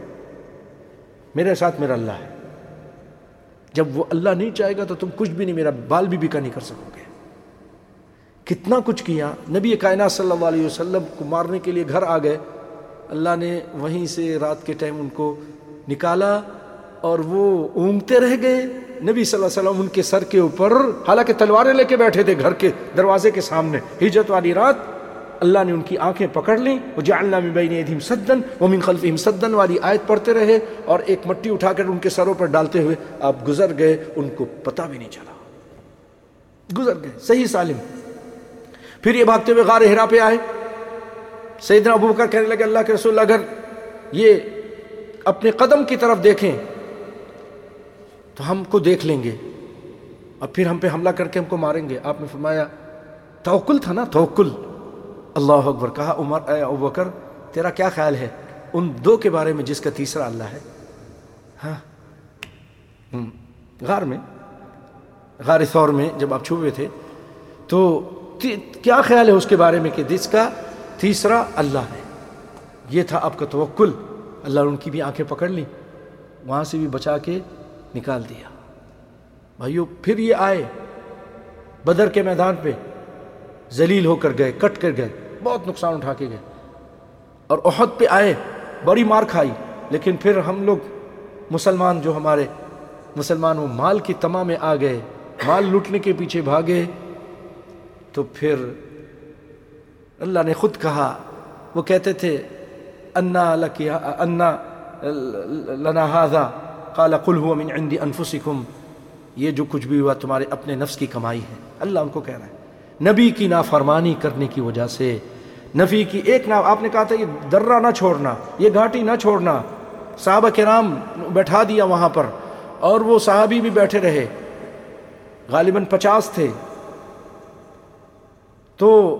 میرے ساتھ میرا اللہ ہے۔ جب وہ اللہ نہیں چاہے گا تو تم کچھ بھی نہیں، میرا بال بھی بکا نہیں کر سکو گے۔ کتنا کچھ کیا۔ نبی کائنات صلی اللہ علیہ وسلم کو مارنے کے لیے گھر آ گئے۔ اللہ نے وہیں سے رات کے ٹائم ان کو نکالا۔ اور وہ اونگتے رہ گئے۔ نبی صلی اللہ علیہ وسلم ان کے سر کے اوپر، حالانکہ تلواریں لے کے بیٹھے تھے گھر کے دروازے کے سامنے، ہجرت والی رات اللہ نے ان کی آنکھیں پکڑ لیں۔ وہ جعلنا من بین ایدہم سدن ومن خلفہم سدن، والی آیت پڑھتے رہے اور ایک مٹی اٹھا کر ان کے سروں پر ڈالتے ہوئے آپ گزر گئے۔ ان کو پتہ بھی نہیں چلا۔ گزر گئے، صحیح سالم۔ پھر یہ بھاگتے ہوئے غار ہرا پہ آئے۔ سیدنا ابو بکر کہنے لگے، اللہ کے رسول، اگر یہ اپنے قدم کی طرف دیکھیں تو ہم کو دیکھ لیں گے۔ اور پھر ہم پہ حملہ کر کے ہم کو ماریں گے۔ آپ نے فرمایا، توکل تھا نا؟ توکل۔ اللہ اکبر، کہا، عمر، اے ابو تیرا کیا خیال ہے؟ ان دو کے بارے میں جس کا تیسرا اللہ ہے۔ ہاں۔ غار میں، غار ثور میں جب آپ چھوئے تھے، تو کیا خیال ہے اس کے بارے میں کہ جس کا تیسرا اللہ ہے؟ یہ تھا آپ کا توکل۔ اللہ نے ان کی بھی آنکھیں پکڑ لی وہاں سے بھی بچا کے نکال دیا۔ بھائیو، پھر یہ آئے۔ بدر کے میدان پہ ذلیل ہو کر گئے، کٹ کر گئے، بہت نقصان اٹھا کے گئے۔ اور عہد پہ آئے، بڑی مار کھائی۔ لیکن پھر ہم لوگ مسلمان جو ہمارے مسلمان وہ مال کی تما میں آ گئے، مال لوٹنے کے پیچھے بھاگے۔ تو پھر اللہ نے خود کہا، وہ کہتے تھے، انا لکیا، انا لنا هذا قال قل هو من عندي انفسكم یہ جو کچھ بھی ہوا تمہارے اپنے نفس کی کمائی ہے۔ اللہ ان کو کہہ رہا ہے۔ نبی کی نافرمانی کرنے کی وجہ سے، نبی کی ایک نا آپ نے کہا تھا یہ درہ نہ چھوڑنا، یہ گھاٹی نہ چھوڑنا، صحابہ کرام بیٹھا دیا وہاں پر اور وہ صحابی بھی بیٹھے رہے۔ غالباً پچاس تھے۔ تو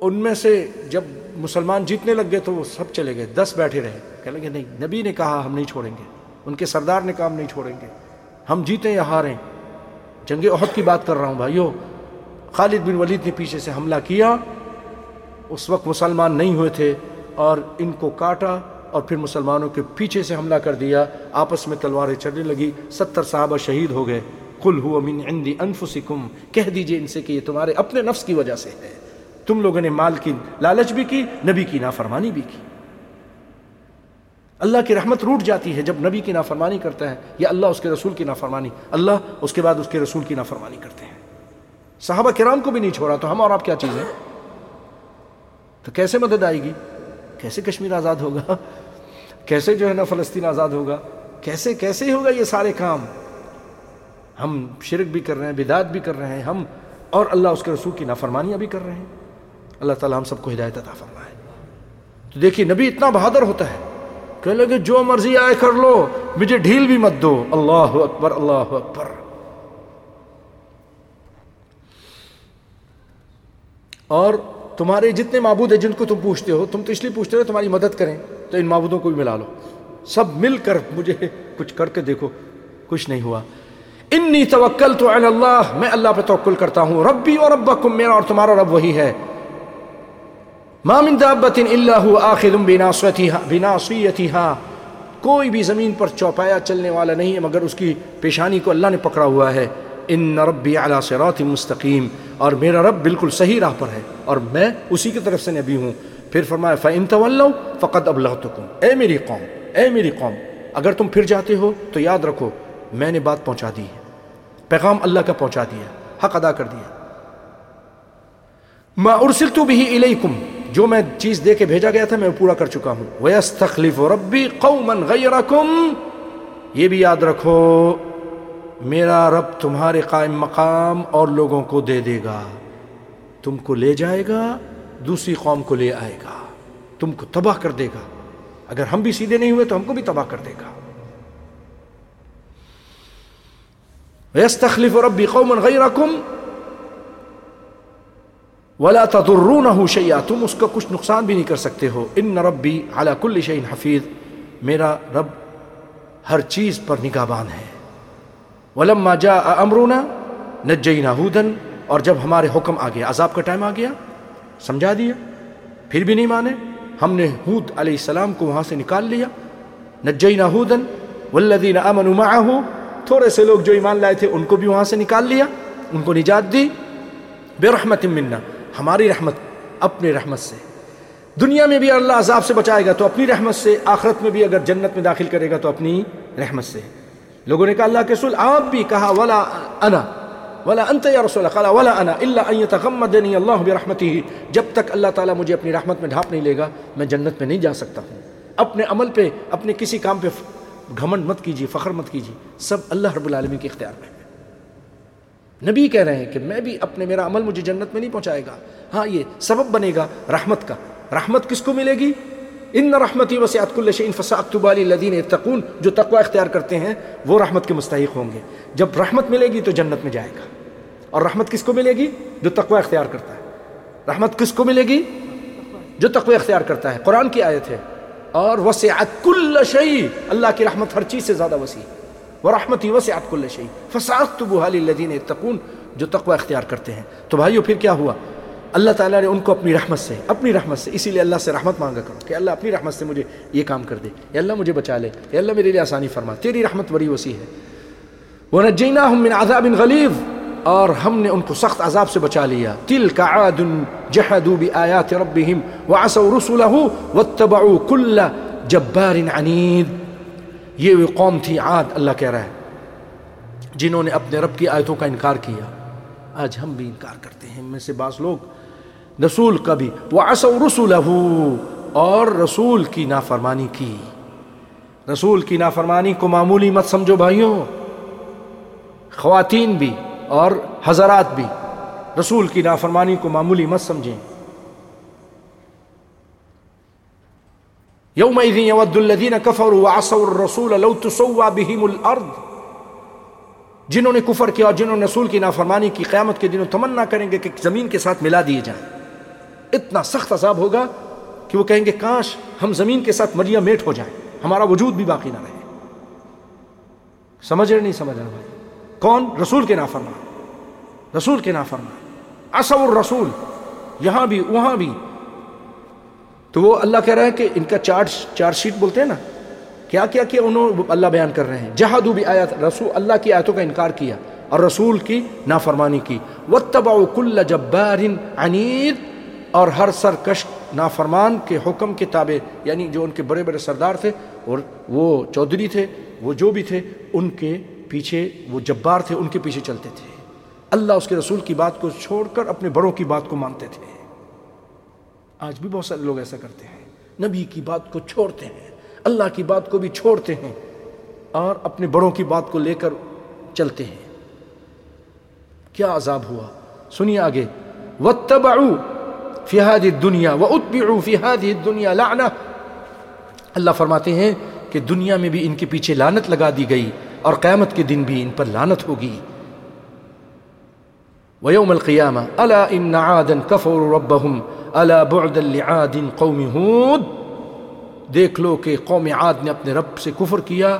ان میں سے جب مسلمان جیتنے لگ گئے تو وہ سب چلے گئے، دس بیٹھے رہے۔ کہہ لگے، نہیں، نبی نے کہا ہم نہیں چھوڑیں گے۔ ان کے سردار نے کہا ہم نہیں چھوڑیں گے۔ ہم جیتیں یا ہاریں۔ جنگ عہد کی بات کر رہا ہوں بھائیو، خالد بن ولید نے پیچھے سے حملہ کیا۔ اس وقت مسلمان نہیں ہوئے تھے اور ان کو کاٹا اور پھر مسلمانوں کے پیچھے سے حملہ کر دیا۔ آپس میں تلواریں چڑھنے لگی۔ ستر صحابہ شہید ہو گئے۔ کل ہوا من عندی انفسکم۔ کہہ دیجیے ان سے کہ یہ تمہارے اپنے نفس کی وجہ سے ہے۔ تم لوگوں نے مال کی لالچ بھی کی، نبی کی نافرمانی بھی کی۔ اللہ کی رحمت روٹ جاتی ہے جب نبی کی نافرمانی کرتا ہے یا اللہ اس کے رسول کی نافرمانی۔ اللہ اس کے بعد اس کے رسول کی نافرمانی کرتے ہیں۔ صحابہ کرام کو بھی نہیں چھوڑا تو ہم اور آپ کیا چیز ہیں؟ تو کیسے مدد آئے گی؟ کیسے کشمیر آزاد ہوگا؟ کیسے جو ہے نا فلسطین آزاد ہوگا؟ کیسے کیسے ہوگا یہ سارے کام؟ ہم شرک بھی کر رہے ہیں، بدعت بھی کر رہے ہیں، ہم اور اللہ اس کے رسول کی نافرمانیاں بھی کر رہے ہیں۔ اللہ تعالیٰ ہم سب کو ہدایت عطا فرمائے۔ تو دیکھیے، نبی اتنا بہادر ہوتا ہے۔ کہ لگے، جو مرضی آئے کر لو، مجھے ڈھیل بھی مت دو. اللہ اکبر اللہ اکبر۔ اور تمہارے جتنے معبود ہیں جن کو تم پوچھتے ہو، تم تو اس لیے پوچھتے ہو تمہاری مدد کریں، تو ان معبودوں کو بھی ملا لو۔ سب مل کر مجھے کچھ کر کے دیکھو، کچھ نہیں ہوا۔ انی توکل تو اللہ، میں اللہ پہ توکل کرتا ہوں۔ ربی اور ربکم، میرا اور تمہارا رب وہی ہے۔ ما من دابت الا هو آخذ بناصیتها کوئی بھی زمین پر چوپایا چلنے والا نہیں ہے، مگر اس کی پیشانی کو اللہ نے پکڑا ہوا ہے۔ ان ربی علی صراط مستقیم اور میرا رب بالکل صحیح راہ پر ہے، اور میں اسی کی طرف سے نبی ہوں۔ پھر فرمایا، فَإِن تَوَلَّوْا فَقَدْ أَبْلَغْتُكُمْ۔ اے میری قوم، اے میری قوم، اگر تم پھر جاتے ہو تو یاد رکھو، میں نے بات پہنچا دی ہے۔ پیغام اللہ کا پہنچا دیا حق ادا کر دیا ما ارسلت به الیکم جو میں چیز دے کے بھیجا گیا تھا میں پورا کر چکا ہوں۔ وَيَسْتَخْلِفُ رَبِّي قَوْمًا غَيْرَكُمْ۔ یہ بھی یاد رکھو، میرا رب تمہارے قائم مقام اور لوگوں کو دے دے گا۔ تم کو لے جائے گا، دوسری قوم کو لے آئے گا۔ تم کو تباہ کر دے گا۔ اگر ہم بھی سیدھے نہیں ہوئے تو ہم کو بھی تباہ کر دے گا۔ وَيَسْتَخْلِفُ رَبِّي قَوْمًا غَيْرَكُمْ۔ وَلَا تَضُرُّونَهُ شَيْئًا، تم اس کا کچھ نقصان بھی نہیں کر سکتے ہو۔ ان ربی علی کل شعین حفیظ، میرا رب ہر چیز پر نگہبان ہے۔ ولما جاء امرنا، نجینا ہودن، اور جب ہمارے حکم آ گیا، عذاب کا ٹائم آ گیا، سمجھا دیا؟ پھر بھی نہیں مانے۔ ہم نے ہود علیہ السلام کو وہاں سے نکال لیا۔ نجینا ہودن، والذین آمنوا معه تھوڑے سے لوگ جو ایمان لائے تھے، ان کو بھی وہاں سے نکال لیا، ان کو نجات دی۔ بے رحمت منا۔ ہماری رحمت اپنی رحمت سے۔ دنیا میں بھی اللہ عذاب سے بچائے گا تو اپنی رحمت سے، آخرت میں بھی اگر جنت میں داخل کرے گا تو اپنی رحمت سے۔ لوگوں نے کہا، اللہ کے سل آپ بھی کہا، ولا انا، ولا انت یا رسول قال ولا انا، الا ان يتغمدني الله برحمته جب تک اللہ تعالیٰ مجھے اپنی رحمت میں ڈھانپ نہیں لے گا، میں جنت میں نہیں جا سکتا ہوں۔ اپنے عمل پہ، اپنے کسی کام پہ گھمنڈ مت کیجیے، فخر مت کیجیے۔ سب اللہ رب العالمین کے اختیار میں۔ نبی کہہ رہے ہیں کہ میں بھی اپنے میرا عمل مجھے جنت میں نہیں پہنچائے گا۔ ہاں یہ سبب بنے گا رحمت کا۔ رحمت کس کو ملے گی؟ ان رحمتی وسعت کل شيء فساكتب الذين يتقون جو تقوی اختیار کرتے ہیں، وہ رحمت کے مستحق ہوں گے۔ جب رحمت ملے گی تو جنت میں جائے گا۔ اور رحمت کس کو ملے گی؟ جو تقوی اختیار کرتا ہے۔ رحمت کس کو ملے گی؟ جو تقوی اختیار کرتا ہے۔ قرآن کی آیت ہے، اور وسعت کل شيء اللہ کی رحمت ہر چیز سے زیادہ وسیع۔ وہ رحمتی وسعت کل شيء. فساكتب الذين يتقون، جو تقوی اختیار کرتے ہیں. تو بھائیو، پھر کیا ہوا؟ اللہ تعالیٰ نے ان کو اپنی رحمت سے، اپنی رحمت سے، اسی لیے اللہ سے رحمت مانگا کرو کہ اللہ اپنی رحمت سے مجھے یہ کام کر دے، یا اللہ مجھے بچا لے، یا اللہ میرے لیے آسانی فرما۔ تیری رحمت بڑی وسیع ہے۔ وَنَجَّيْنَاهُمْ مِنْ عَذَابٍ غَلِيظٍ۔ اور ہم نے ان کو سخت عذاب سے بچا لیا۔ تِلْكَ عَادٌ جَحَدُوا بِآيَاتِ رَبِّهِمْ وَعَسَوْا رُسُلَهُ وَاتَّبَعُوا كُلَّ جَبَّارٍ عَنِيدٍ۔ یہ وہ قوم تھی عاد، اللہ کہہ رہا ہے، جنہوں نے اپنے رب کی آیتوں کا انکار کیا۔ آج ہم بھی انکار کرتے ہیں میں سے بعض لوگ رسول کا بھی وہ رسول اور رسول کی نافرمانی کی۔ رسول کی نافرمانی کو معمولی مت سمجھو بھائیوں، خواتین بھی اور حضرات بھی رسول کی نافرمانی کو معمولی مت سمجھیں۔ يومئذ يود الذين كفروا وعصوا الرسول لو تسوى بهم الارض جنہوں نے کفر کیا اور جنہوں نے رسول کی نافرمانی کی، قیامت کے دنوں تمنا کریں گے کہ زمین کے ساتھ ملا دیے جائیں۔ اتنا سخت عذاب ہوگا کہ وہ کہیں گے، کاش ہم زمین کے ساتھ مریا میٹ ہو جائیں، ہمارا وجود بھی باقی نہ رہے۔ سمجھ رہے نہیں سمجھ رہے بھائی؟ کون؟ رسول کے نافرمان۔ رسول کے نافرمان۔ اصو الرسول۔ یہاں بھی، وہاں بھی تو وہ اللہ کہہ رہا ہے کہ ان کا چارج چارج شیٹ بولتے ہیں نا، کیا کیا کیا انہوں اللہ بیان کر رہے ہیں۔ جہادو بھی آیات، رسول اللہ کی آیتوں کا انکار کیا اور رسول کی نافرمانی کی۔ وَاتَّبَعُوا كُلَّ جَبَّارٍ عَنِيدٍ۔ اور ہر سرکش نافرمان کے حکم کے تابع یعنی جو ان کے بڑے بڑے سردار تھے اور وہ چودھری تھے، وہ جو بھی تھے، ان کے پیچھے وہ جبار تھے، ان کے پیچھے چلتے تھے۔ اللہ اس کے رسول کی بات کو چھوڑ کر اپنے بڑوں کی بات کو مانتے تھے۔ آج بھی بہت سارے لوگ ایسا کرتے ہیں۔ نبی کی بات کو چھوڑتے ہیں، اللہ کی بات کو بھی چھوڑتے ہیں اور اپنے بڑوں کی بات کو لے کر چلتے ہیں۔ کیا عذاب ہوا؟ سنیے آگے۔ وَاتَّبَعُوا فی هذه الدنیا واتبعوا فی هذه الدنیا لعنہ اللہ فرماتے ہیں کہ دنیا میں بھی ان کے پیچھے لعنت لگا دی گئی اور قیامت کے دن بھی ان پر لعنت ہوگی۔ ويوم القيامة، ألا إن عادا كفروا ربهم ألا بعدا لعاد قوم هود۔ دیکھ لو کہ قوم عاد نے اپنے رب سے کفر کیا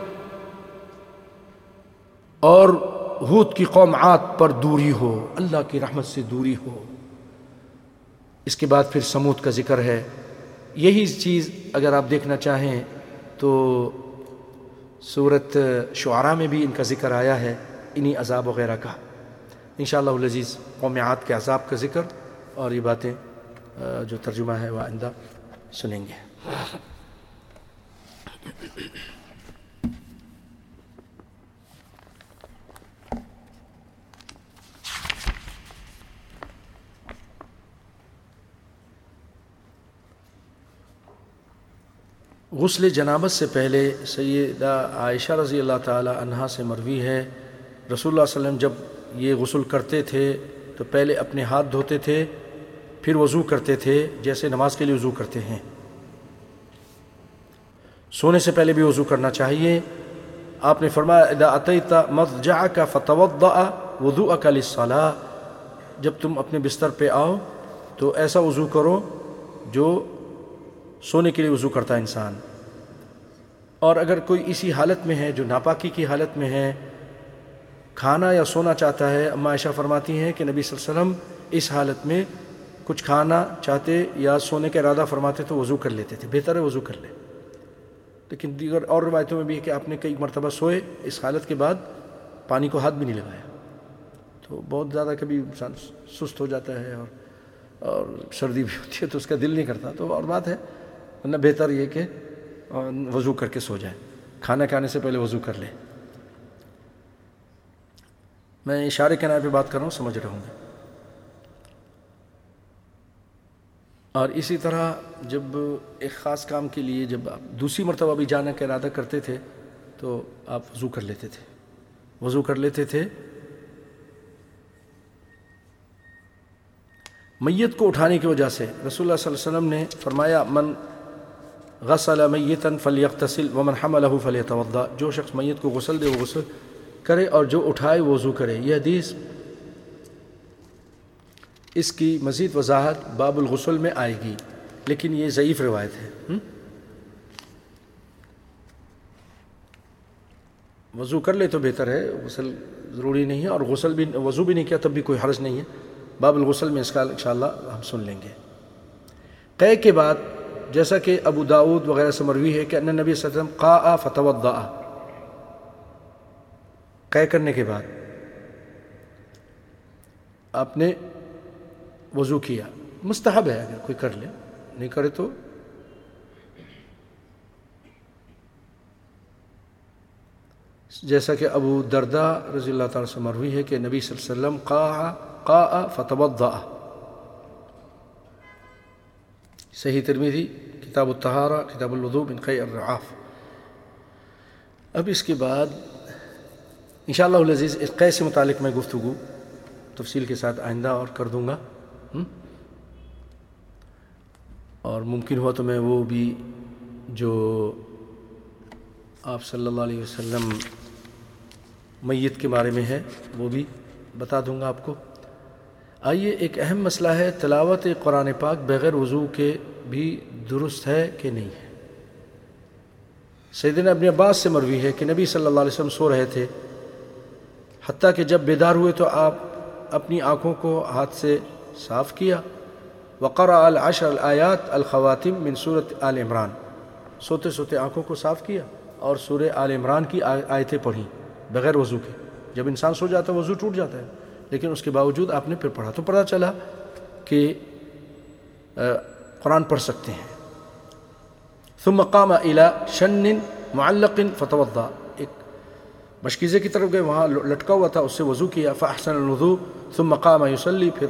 اور ہود کی قوم عاد پر دوری ہو، اللہ کی رحمت سے دوری ہو۔ اس کے بعد پھر سمود کا ذکر ہے۔ یہی چیز اگر آپ دیکھنا چاہیں تو صورت شعراء میں بھی ان کا ذکر آیا ہے، انہی عذاب وغیرہ کا۔ انشاءاللہ العزیز قوم عاد کے عذاب کا ذکر اور یہ باتیں جو ترجمہ ہے وہ آئندہ سنیں گے۔ غسل جنابت سے پہلے سیدہ عائشہ رضی اللہ تعالی عنہا سے مروی ہے۔ رسول اللہ علیہ وسلم جب یہ غسل کرتے تھے تو پہلے اپنے ہاتھ دھوتے تھے۔ پھر وضو کرتے تھے جیسے نماز کے لیے وضو کرتے ہیں۔ سونے سے پہلے بھی وضو کرنا چاہیے۔ آپ نے فرمایا، اذا اتیت مضجعک فتوضع وضوءک للصلاة جب تم اپنے بستر پہ آؤ تو ایسا وضو کرو جو سونے کے لیے وضو کرتا ہے انسان۔ اور اگر کوئی اسی حالت میں ہے جو ناپاکی کی حالت میں ہے، کھانا یا سونا چاہتا ہے اما عائشہ فرماتی ہیں کہ نبی صلی اللہ علیہ وسلم اس حالت میں کچھ کھانا چاہتے یا سونے کا ارادہ فرماتے تو وضو کر لیتے تھے، بہتر ہے وضو کر لے لیکن دیگر اور روایتوں میں بھی ہے کہ آپ نے کئی مرتبہ سوئے، اس حالت کے بعد پانی کو ہاتھ بھی نہیں لگایا۔ تو بہت زیادہ کبھی انسان سست ہو جاتا ہے اور اور سردی بھی ہوتی ہے تو اس کا دل نہیں کرتا۔ تو اور بات ہے، ورنہ بہتر یہ کہ وضو کر کے سو جائے کھانا کھانے سے پہلے وضو کر لے میں اشارے کے نام پہ بات کر رہا ہوں، سمجھ رہا ہوں اور اسی طرح جب ایک خاص کام کے لیے جب آپ دوسری مرتبہ بھی جانے کا ارادہ کرتے تھے تو آپ وضو کر لیتے تھے۔ وضو کر لیتے تھے۔ میت کو اٹھانے کی وجہ سے رسول اللہ صلی اللہ علیہ وسلم نے فرمایا، من غسل میتن فلیقتصل ومن حملہ فلیتوضا جو شخص میت کو غسل دے، وہ غسل کرے اور جو اٹھائے، وہ وضو کرے۔ یہ حدیث اس کی مزید وضاحت باب الغسل میں آئے گی، لیکن یہ ضعیف روایت ہے۔ وضو کر لے تو بہتر ہے، غسل ضروری نہیں ہے اور غسل بھی، وضو بھی نہیں کیا تب بھی کوئی حرج نہیں ہے۔ باب الغسل میں اس کا انشاءاللہ ہم سن لیں گے۔ قے کے بعد، جیسا کہ ابو داود وغیرہ سے مروی ہے کہ ان نبی صلی اللہ علیہ وسلم قا فتوضا قے کرنے کے بعد، آپ نے وضو کیا۔ مستحب ہے اگر کوئی کر لے، نہیں کرے تو جیسا کہ ابو دردہ رضی اللہ تعالیٰ سے مروی ہے کہ نبی صلی اللہ علیہ وسلم قا قا فتوضا صحیح ترمیدی کتاب الطہارہ، کتاب الوضو بن قی الرعاف۔ اب اس کے بعد انشاءاللہ العزیز اس قے سے متعلق میں گفتگو تفصیل کے ساتھ آئندہ اور کر دوں گا۔ اور ممکن ہوا تو میں وہ بھی جو آپ صلی اللہ علیہ وسلم میت کے بارے میں ہے، وہ بھی بتا دوں گا آپ کو۔ آئیے، ایک اہم مسئلہ ہے، تلاوت قرآن پاک بغیر وضو کے بھی درست ہے کہ نہیں ہے؟ سیدنا ابن عباس سے مروی ہے کہ نبی صلی اللہ علیہ وسلم سو رہے تھے، حتیٰ کہ جب بیدار ہوئے تو آپ اپنی آنکھوں کو ہاتھ سے صاف کیا. وقرا العشر الآیات الخواتم من صورت آل عمران. سوتے سوتے آنکھوں کو صاف کیا اور سور آل عمران کی آیتیں پڑھیں بغیر وضو کے. جب انسان سو جاتا ہے وضو ٹوٹ جاتا ہے. لیکن اس کے باوجود آپ نے پھر پڑھا تو پتہ چلا کہ قرآن پڑھ سکتے ہیں۔ ثم قام الى شن معلق فتوضا ایک مشکیزے کی طرف گئے، وہاں لٹکا ہوا تھا، اس سے وضو کیا فاحسن الوضو ثم قام يصلي پھر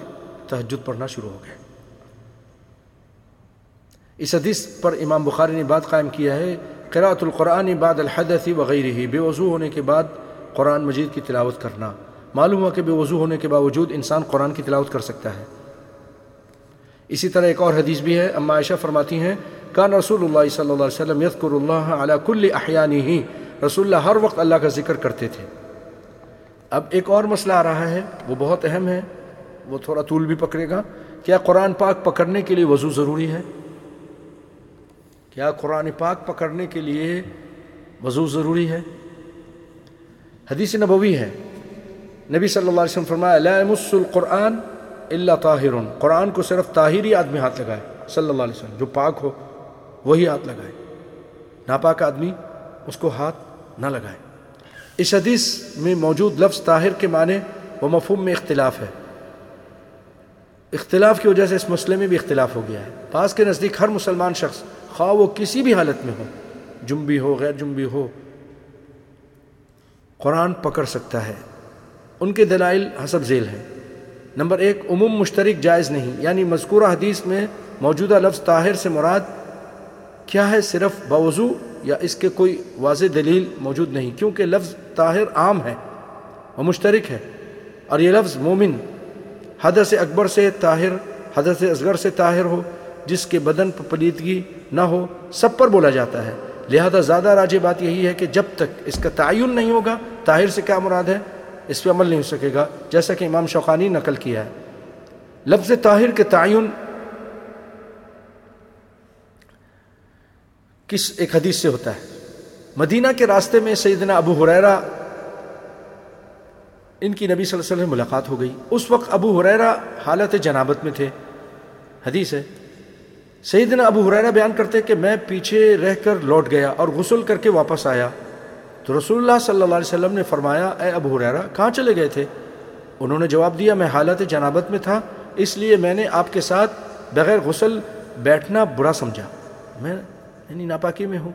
تہجد پڑھنا شروع ہو گئے۔ اس حدیث پر امام بخاری نے بات قائم کیا ہے قراءت القرآن بعد الحدث وغیرہ، بے وضو ہونے کے بعد قرآن مجید کی تلاوت کرنا۔ معلوم ہوا کہ بے وضو ہونے کے باوجود انسان قرآن کی تلاوت کر سکتا ہے۔ اسی طرح ایک اور حدیث بھی ہے، اما عائشہ فرماتی ہیں، کان رسول اللہ صلی اللہ علیہ وسلم یذکر اللہ علی کل احیانی ہی رسول اللہ ہر وقت اللہ کا ذکر کرتے تھے۔ اب ایک اور مسئلہ آ رہا ہے، وہ بہت اہم ہے۔ وہ تھوڑا طول بھی پکڑے گا۔ کیا قرآن پاک پکڑنے کے لیے وضو ضروری ہے؟ کیا قرآن پاک پکڑنے کے لیے وضو ضروری ہے؟ حدیث نبوی ہے۔ نبی صلی اللہ علیہ وسلم فرمایا، لا يمس القرآن الا طاہر۔ قرآن کو صرف طاہری آدمی ہاتھ لگائے، صلی اللہ علیہ وسلم۔ جو پاک ہو، وہی ہاتھ لگائے۔ ناپاک آدمی اس کو ہاتھ نہ لگائے۔ اس حدیث میں موجود لفظ طاہر کے معنی و مفہوم میں اختلاف ہے۔ اختلاف کی وجہ سے اس مسئلے میں بھی اختلاف ہو گیا ہے۔ پاس کے نزدیک ہر مسلمان شخص خواہ وہ کسی بھی حالت میں ہو، جنبی ہو، غیر جنبی ہو، قرآن پکڑ سکتا ہے۔ ان کے دلائل حسب ذیل ہیں۔ نمبر ایک، عموم مشترک جائز نہیں یعنی مذکورہ حدیث میں موجودہ لفظ طاہر سے مراد کیا ہے، صرف باوضو یا اس کے کوئی واضح دلیل موجود نہیں، کیونکہ لفظ طاہر عام ہے وہ مشترک ہے۔ اور یہ لفظ مومن حدث اکبر سے طاہر حدث اصغر سے طاہر ہو، جس کے بدن پر پلیدگی نہ ہو، سب پر بولا جاتا ہے۔ لہذا زیادہ راجع بات یہی ہے کہ جب تک اس کا تعین نہیں ہوگا، طاہر سے کیا مراد ہے؟ اس پہ عمل نہیں ہو سکے گا، جیسا کہ امام شوقانی نقل کیا ہے۔ لفظ طاہر کے تعین کس ایک حدیث سے ہوتا ہے؟ مدینہ کے راستے میں سیدنا ابو حریرہ ان کی نبی صلی اللہ علیہ وسلم ملاقات ہو گئی۔ اس وقت ابو حریرہ حالت جنابت میں تھے۔ حدیث ہے۔ سیدنا ابو حریرہ بیان کرتے کہ میں پیچھے رہ کر لوٹ گیا اور غسل کر کے واپس آیا۔ تو رسول اللہ صلی اللہ علیہ وسلم نے فرمایا، اے ابو حریرہ کہاں چلے گئے تھے؟ انہوں نے جواب دیا، میں حالت جنابت میں تھا، اس لیے میں نے آپ کے ساتھ بغیر غسل بیٹھنا برا سمجھا۔ میں یعنی ناپاکی میں ہوں،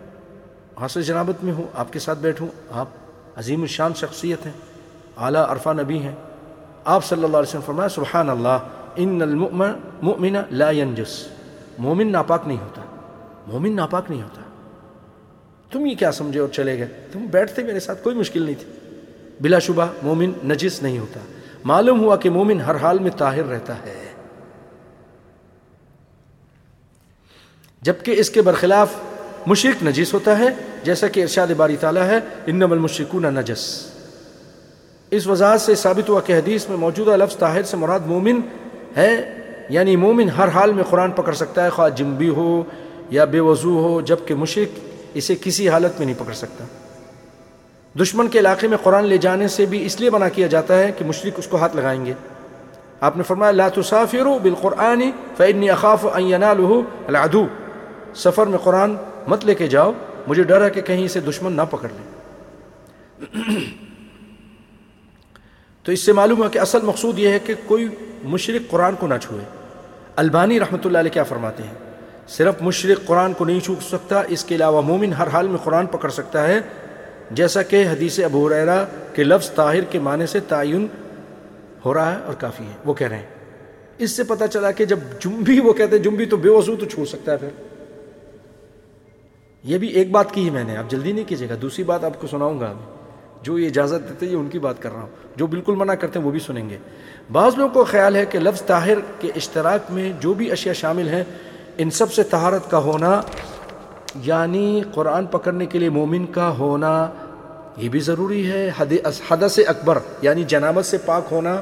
حاصل جنابت میں ہوں، آپ کے ساتھ بیٹھوں۔ آپ عظیم الشان شخصیت ہیں۔ اعلیٰ عرفہ نبی ہیں۔ آپ صلی اللہ علیہ وسلم فرمایا سبحان اللہ ان المؤمن لا ينجس مومن ناپاک نہیں ہوتا۔ مومن ناپاک نہیں ہوتا۔ تم یہ کیا سمجھے اور چلے گئے؟ تم بیٹھتے میرے ساتھ، کوئی مشکل نہیں تھی۔ بلا شبہ، مومن نجس نہیں ہوتا۔ معلوم ہوا کہ مومن ہر حال میں طاہر رہتا ہے۔ جبکہ اس کے برخلاف مشرق نجیس ہوتا ہے، جیسا کہ ارشاد باری تعالیٰ ہے انم المشرکون نجس۔ اس وضاحت سے ثابت ہوا کہ حدیث میں موجودہ لفظ طاہر سے مراد مومن ہے یعنی مومن ہر حال میں قرآن پکڑ سکتا ہے، خواہ جنبی ہو یا بے وضو ہو، جبکہ مشرق اسے کسی حالت میں نہیں پکڑ سکتا۔ دشمن کے علاقے میں قرآن لے جانے سے بھی اس لیے منع کیا جاتا ہے کہ مشرق اس کو ہاتھ لگائیں گے۔ آپ نے فرمایا، لا تسافروا بالقرآن فإني اخاف ان يناله العدو۔ سفر میں قرآن مت لے کے جاؤ، مجھے ڈر ہے کہ کہیں اسے دشمن نہ پکڑ لے تو اس سے معلوم ہے کہ اصل مقصود یہ ہے کہ کوئی مشرق قرآن کو نہ چھوئے۔ البانی رحمۃ اللہ علیہ کیا فرماتے ہیں؟ صرف مشرق قرآن کو نہیں چھو سکتا، اس کے علاوہ مومن ہر حال میں قرآن پکڑ سکتا ہے۔ جیسا کہ حدیث ابو ریرا کے لفظ طاہر کے معنی سے تعین ہو رہا ہے اور کافی ہے۔ وہ کہہ رہے ہیں۔ اس سے پتہ چلا کہ جب جنبی وہ کہتے ہیں، جنبی تو بے وضو تو چھو سکتا ہے پھر۔ یہ بھی ایک بات کی ہی میں نے، آپ جلدی نہیں کیجیے گا۔ دوسری بات آپ کو سناؤں گا۔ جو یہ اجازت دیتے یہ ان کی بات کر رہا ہوں۔ جو بالکل منع کرتے ہیں، وہ بھی سنیں گے۔ بعض لوگوں کو خیال ہے کہ لفظ طاہر کے اشتراک میں جو بھی اشیاء شامل ہیں، ان سب سے طہارت کا ہونا یعنی قرآن پکڑنے کے لیے مومن کا ہونا، یہ بھی ضروری ہے۔ حد حدث اکبر یعنی جنابت سے پاک ہونا،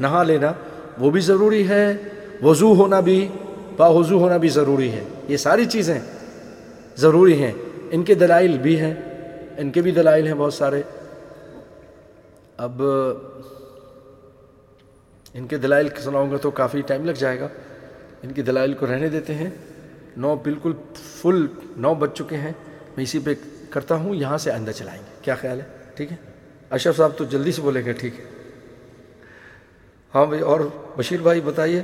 نہا لینا، وہ بھی ضروری ہے۔ وضو ہونا بھی با وضو ہونا بھی ضروری ہے۔ یہ ساری چیزیں ضروری ہیں۔ ان کے دلائل بھی ہیں۔ ان کے بھی دلائل ہیں بہت سارے۔ اب ان کے دلائل سناؤں گا تو کافی ٹائم لگ جائے گا۔ ان کے دلائل کو رہنے دیتے ہیں۔ نو بالکل فل، نو بج چکے ہیں۔ میں اسی پہ کرتا ہوں، یہاں سے آئندہ چلائیں گے۔ کیا خیال ہے؟ ٹھیک ہے؟ اشرف صاحب تو جلدی سے بولیں گے، ٹھیک ہے۔ ہاں بھائی، اور بشیر بھائی بتائیے،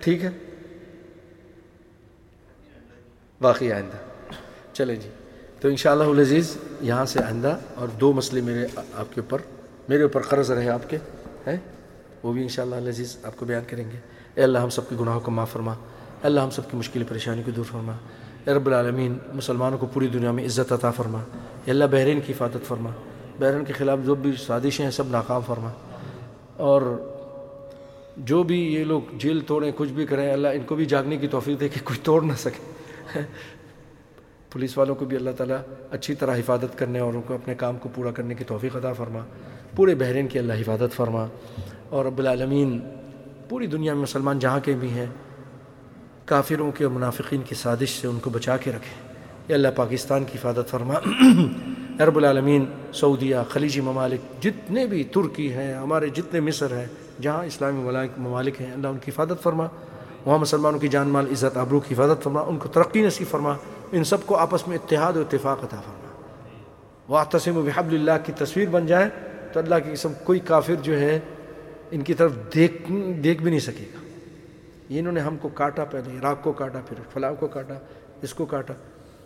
ٹھیک ہے؟ باقی آئندہ۔ چلیں جی۔ تو انشاءاللہ العزیز یہاں سے آئندہ، اور دو مسئلے میرے آپ کے اوپر۔ میرے اوپر قرض رہے آپ کے ہیں وہ بھی انشاءاللہ العزیز آپ کو بیان کریں گے۔ اے اللہ، ہم سب کے گناہوں کو معاف فرما۔ اے اللہ، ہم سب کی مشکل پریشانی کو دور فرما۔ اے رب العالمین، مسلمانوں کو پوری دنیا میں عزت عطا فرما۔ اے اللہ، بحرین کی حفاظت فرما۔ بحرین کے خلاف جو بھی سازشیں ہیں، سب ناکام فرما۔ اور جو بھی یہ لوگ جیل توڑیں، کچھ بھی کریں اللہ، ان کو بھی جاگنے کی توفیق دے کہ کچھ توڑ نہ سکے۔ پولیس والوں کو بھی اللہ تعالیٰ اچھی طرح حفاظت کرنے اور ان کو اپنے کام کو پورا کرنے کی توفیق عطا فرما۔ پورے بحرین کی اللہ حفاظت فرما اور رب العالمین پوری دنیا میں مسلمان جہاں کے بھی ہیں، کافروں کے اور منافقین کی سازش سے ان کو بچا کے رکھے۔ یا اللہ پاکستان کی حفاظت فرما۔ رب العالمین، سعودیہ، خلیجی ممالک، جتنے بھی ترکی ہیں، ہمارے جتنے مصر ہیں، جہاں اسلامی ممالک ہیں، اللہ ان کی حفاظت فرما۔ وہاں مسلمانوں کی جان مال، عزت، آبرو کی حفاظت فرما۔ ان کو ترقی نصیب فرما۔ ان سب کو آپس میں اتحاد و اتفاق عطا فرما۔ وہ تسم و بحب اللہ کی تصویر بن جائے۔ تو اللہ کی قسم کوئی کافر جو ہے ان کی طرف دیکھ دیکھ بھی نہیں سکے گا۔ انہوں نے ہم کو کاٹا، پہلے عراق کو کاٹا، پھر فلاں کو کاٹا، اس کو کاٹا،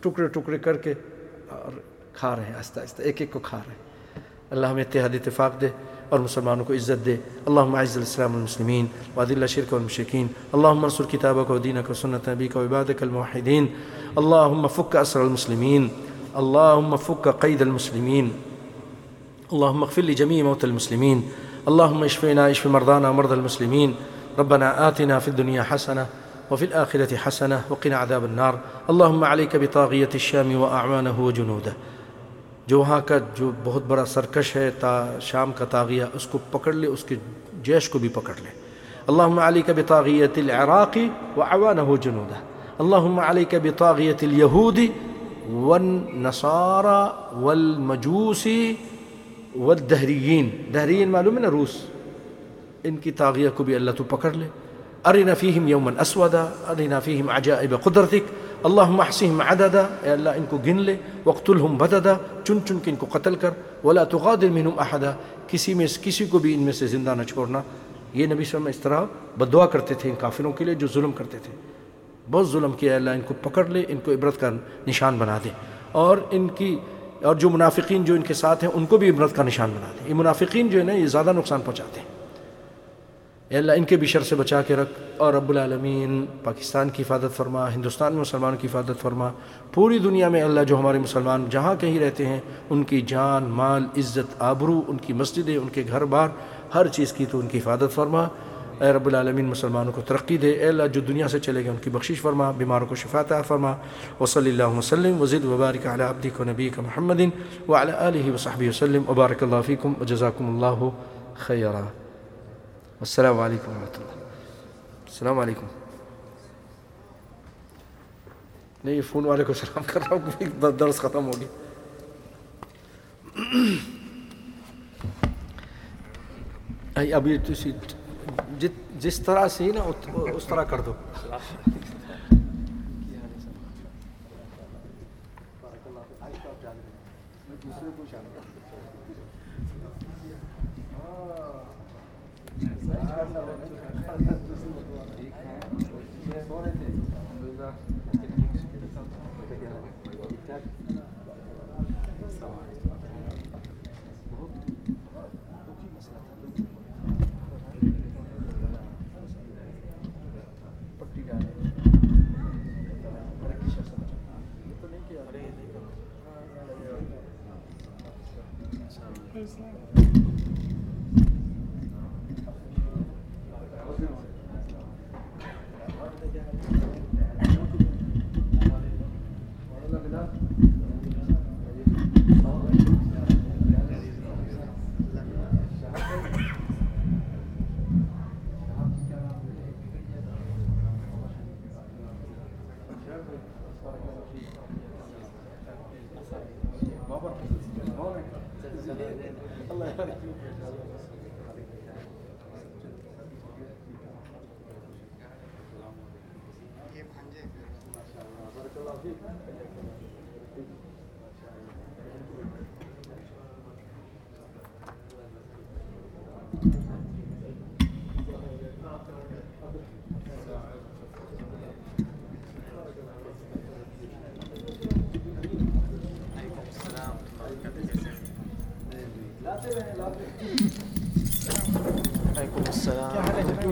ٹکڑے ٹکڑے کر کے اور کھا رہے ہیں، آہستہ آہستہ، ایک ایک کو کھا رہے ہیں۔ اللہ ہمیں اتحاد، اتفاق دے اور مسلمانوں کو عزت دے۔ اللہ عز السلام المسلمین وعد اللہ شرک والمشرکین۔ اللہ منصور کتابک و دینک و سنت نبیک و عبادک الموحدین۔ اللہم فک اسر المسلمین۔ اللہم فک قید المسلمین۔ اللهم اغفر لجميع موتى المسلمين. اللهم اشفنا اشف مرضانا ومرضى المسلمين. ربنا آتنا في الدنيا حسنة وفي الآخرة حسنة وقنا عذاب النار. اللهم عليك بطاغية الشام وأعوانه وجنوده. جو وہاں کا جو بہت بڑا سرکش ہے تا شام کا طاغیہ اس کو پکڑ لے اس کے جیش کو بھی پکڑ لے. اللہم علیک بطاغیت العراق وعوانه جنودہ اللہم علیک بطاغیت اليہود والنصارى والمجوسی والدہریین، دہریین معلوم ہے نا روس؟ ان کی طاغیہ کو بھی اللہ تو پکڑ لے. ارنا فیہم یوما اسودا ارنا فیہم عجائب قدرتک. اللہم احسیہم عددا، اے اللہ ان کو گن لے. وقتلہم بددا، چن چن کے ان کو قتل کر. ولا تغادر منہم احدا، کسی میں کسی کو بھی ان میں سے زندہ نہ چھوڑنا. یہ نبی صلی اللہ علیہ وسلم اس طرح بدعا کرتے تھے ان کافروں کے لیے جو ظلم کرتے تھے. بہت ظلم کیا اللہ ان کو پکڑ لے، ان کو عبرت کا نشان بنا دے. اور ان کی اور جو منافقین جو ان کے ساتھ ہیں، ان کو بھی عبرت کا نشان بنا دیں یہ منافقین جو ہے نا، یہ زیادہ نقصان پہنچاتے ہیں۔ اے اللہ، ان کے بھی شر سے بچا کے رکھ۔ اور رب العالمین، پاکستان کی حفاظت فرما، ہندوستان میں مسلمانوں کی حفاظت فرما۔ پوری دنیا میں اللہ، جو ہمارے مسلمان جہاں کہیں رہتے ہیں، ان کی جان، مال، عزت، آبرو، ان کی مسجدیں، ان کے گھر بار، ہر چیز کی تو ان کی حفاظت فرما۔ اے رب العالمین مسلمانوں کو ترقی دے اے اللہ جو دنیا سے چلے گئے ان کی بخشش فرما بیماروں کو شفاطہ فرما۔ و صلی اللہ وسلم وزد وبارک علی عبدک و نبیک محمد وعلی آلہ وصحبہ وسلم۔ وبارک اللہ فیکم وجزاکم اللہ خیرہ السلام علیکم ورحمۃ اللہ۔ السلام علیکم۔ نہیں فون والے کو سلام کر رہا ہوں درس ختم ہو گیا ابھی جس طرح سے ہی نا اس طرح کر دو۔ دوسرے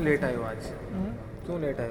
لیٹ آئے ہو آج کیوں لیٹ آئے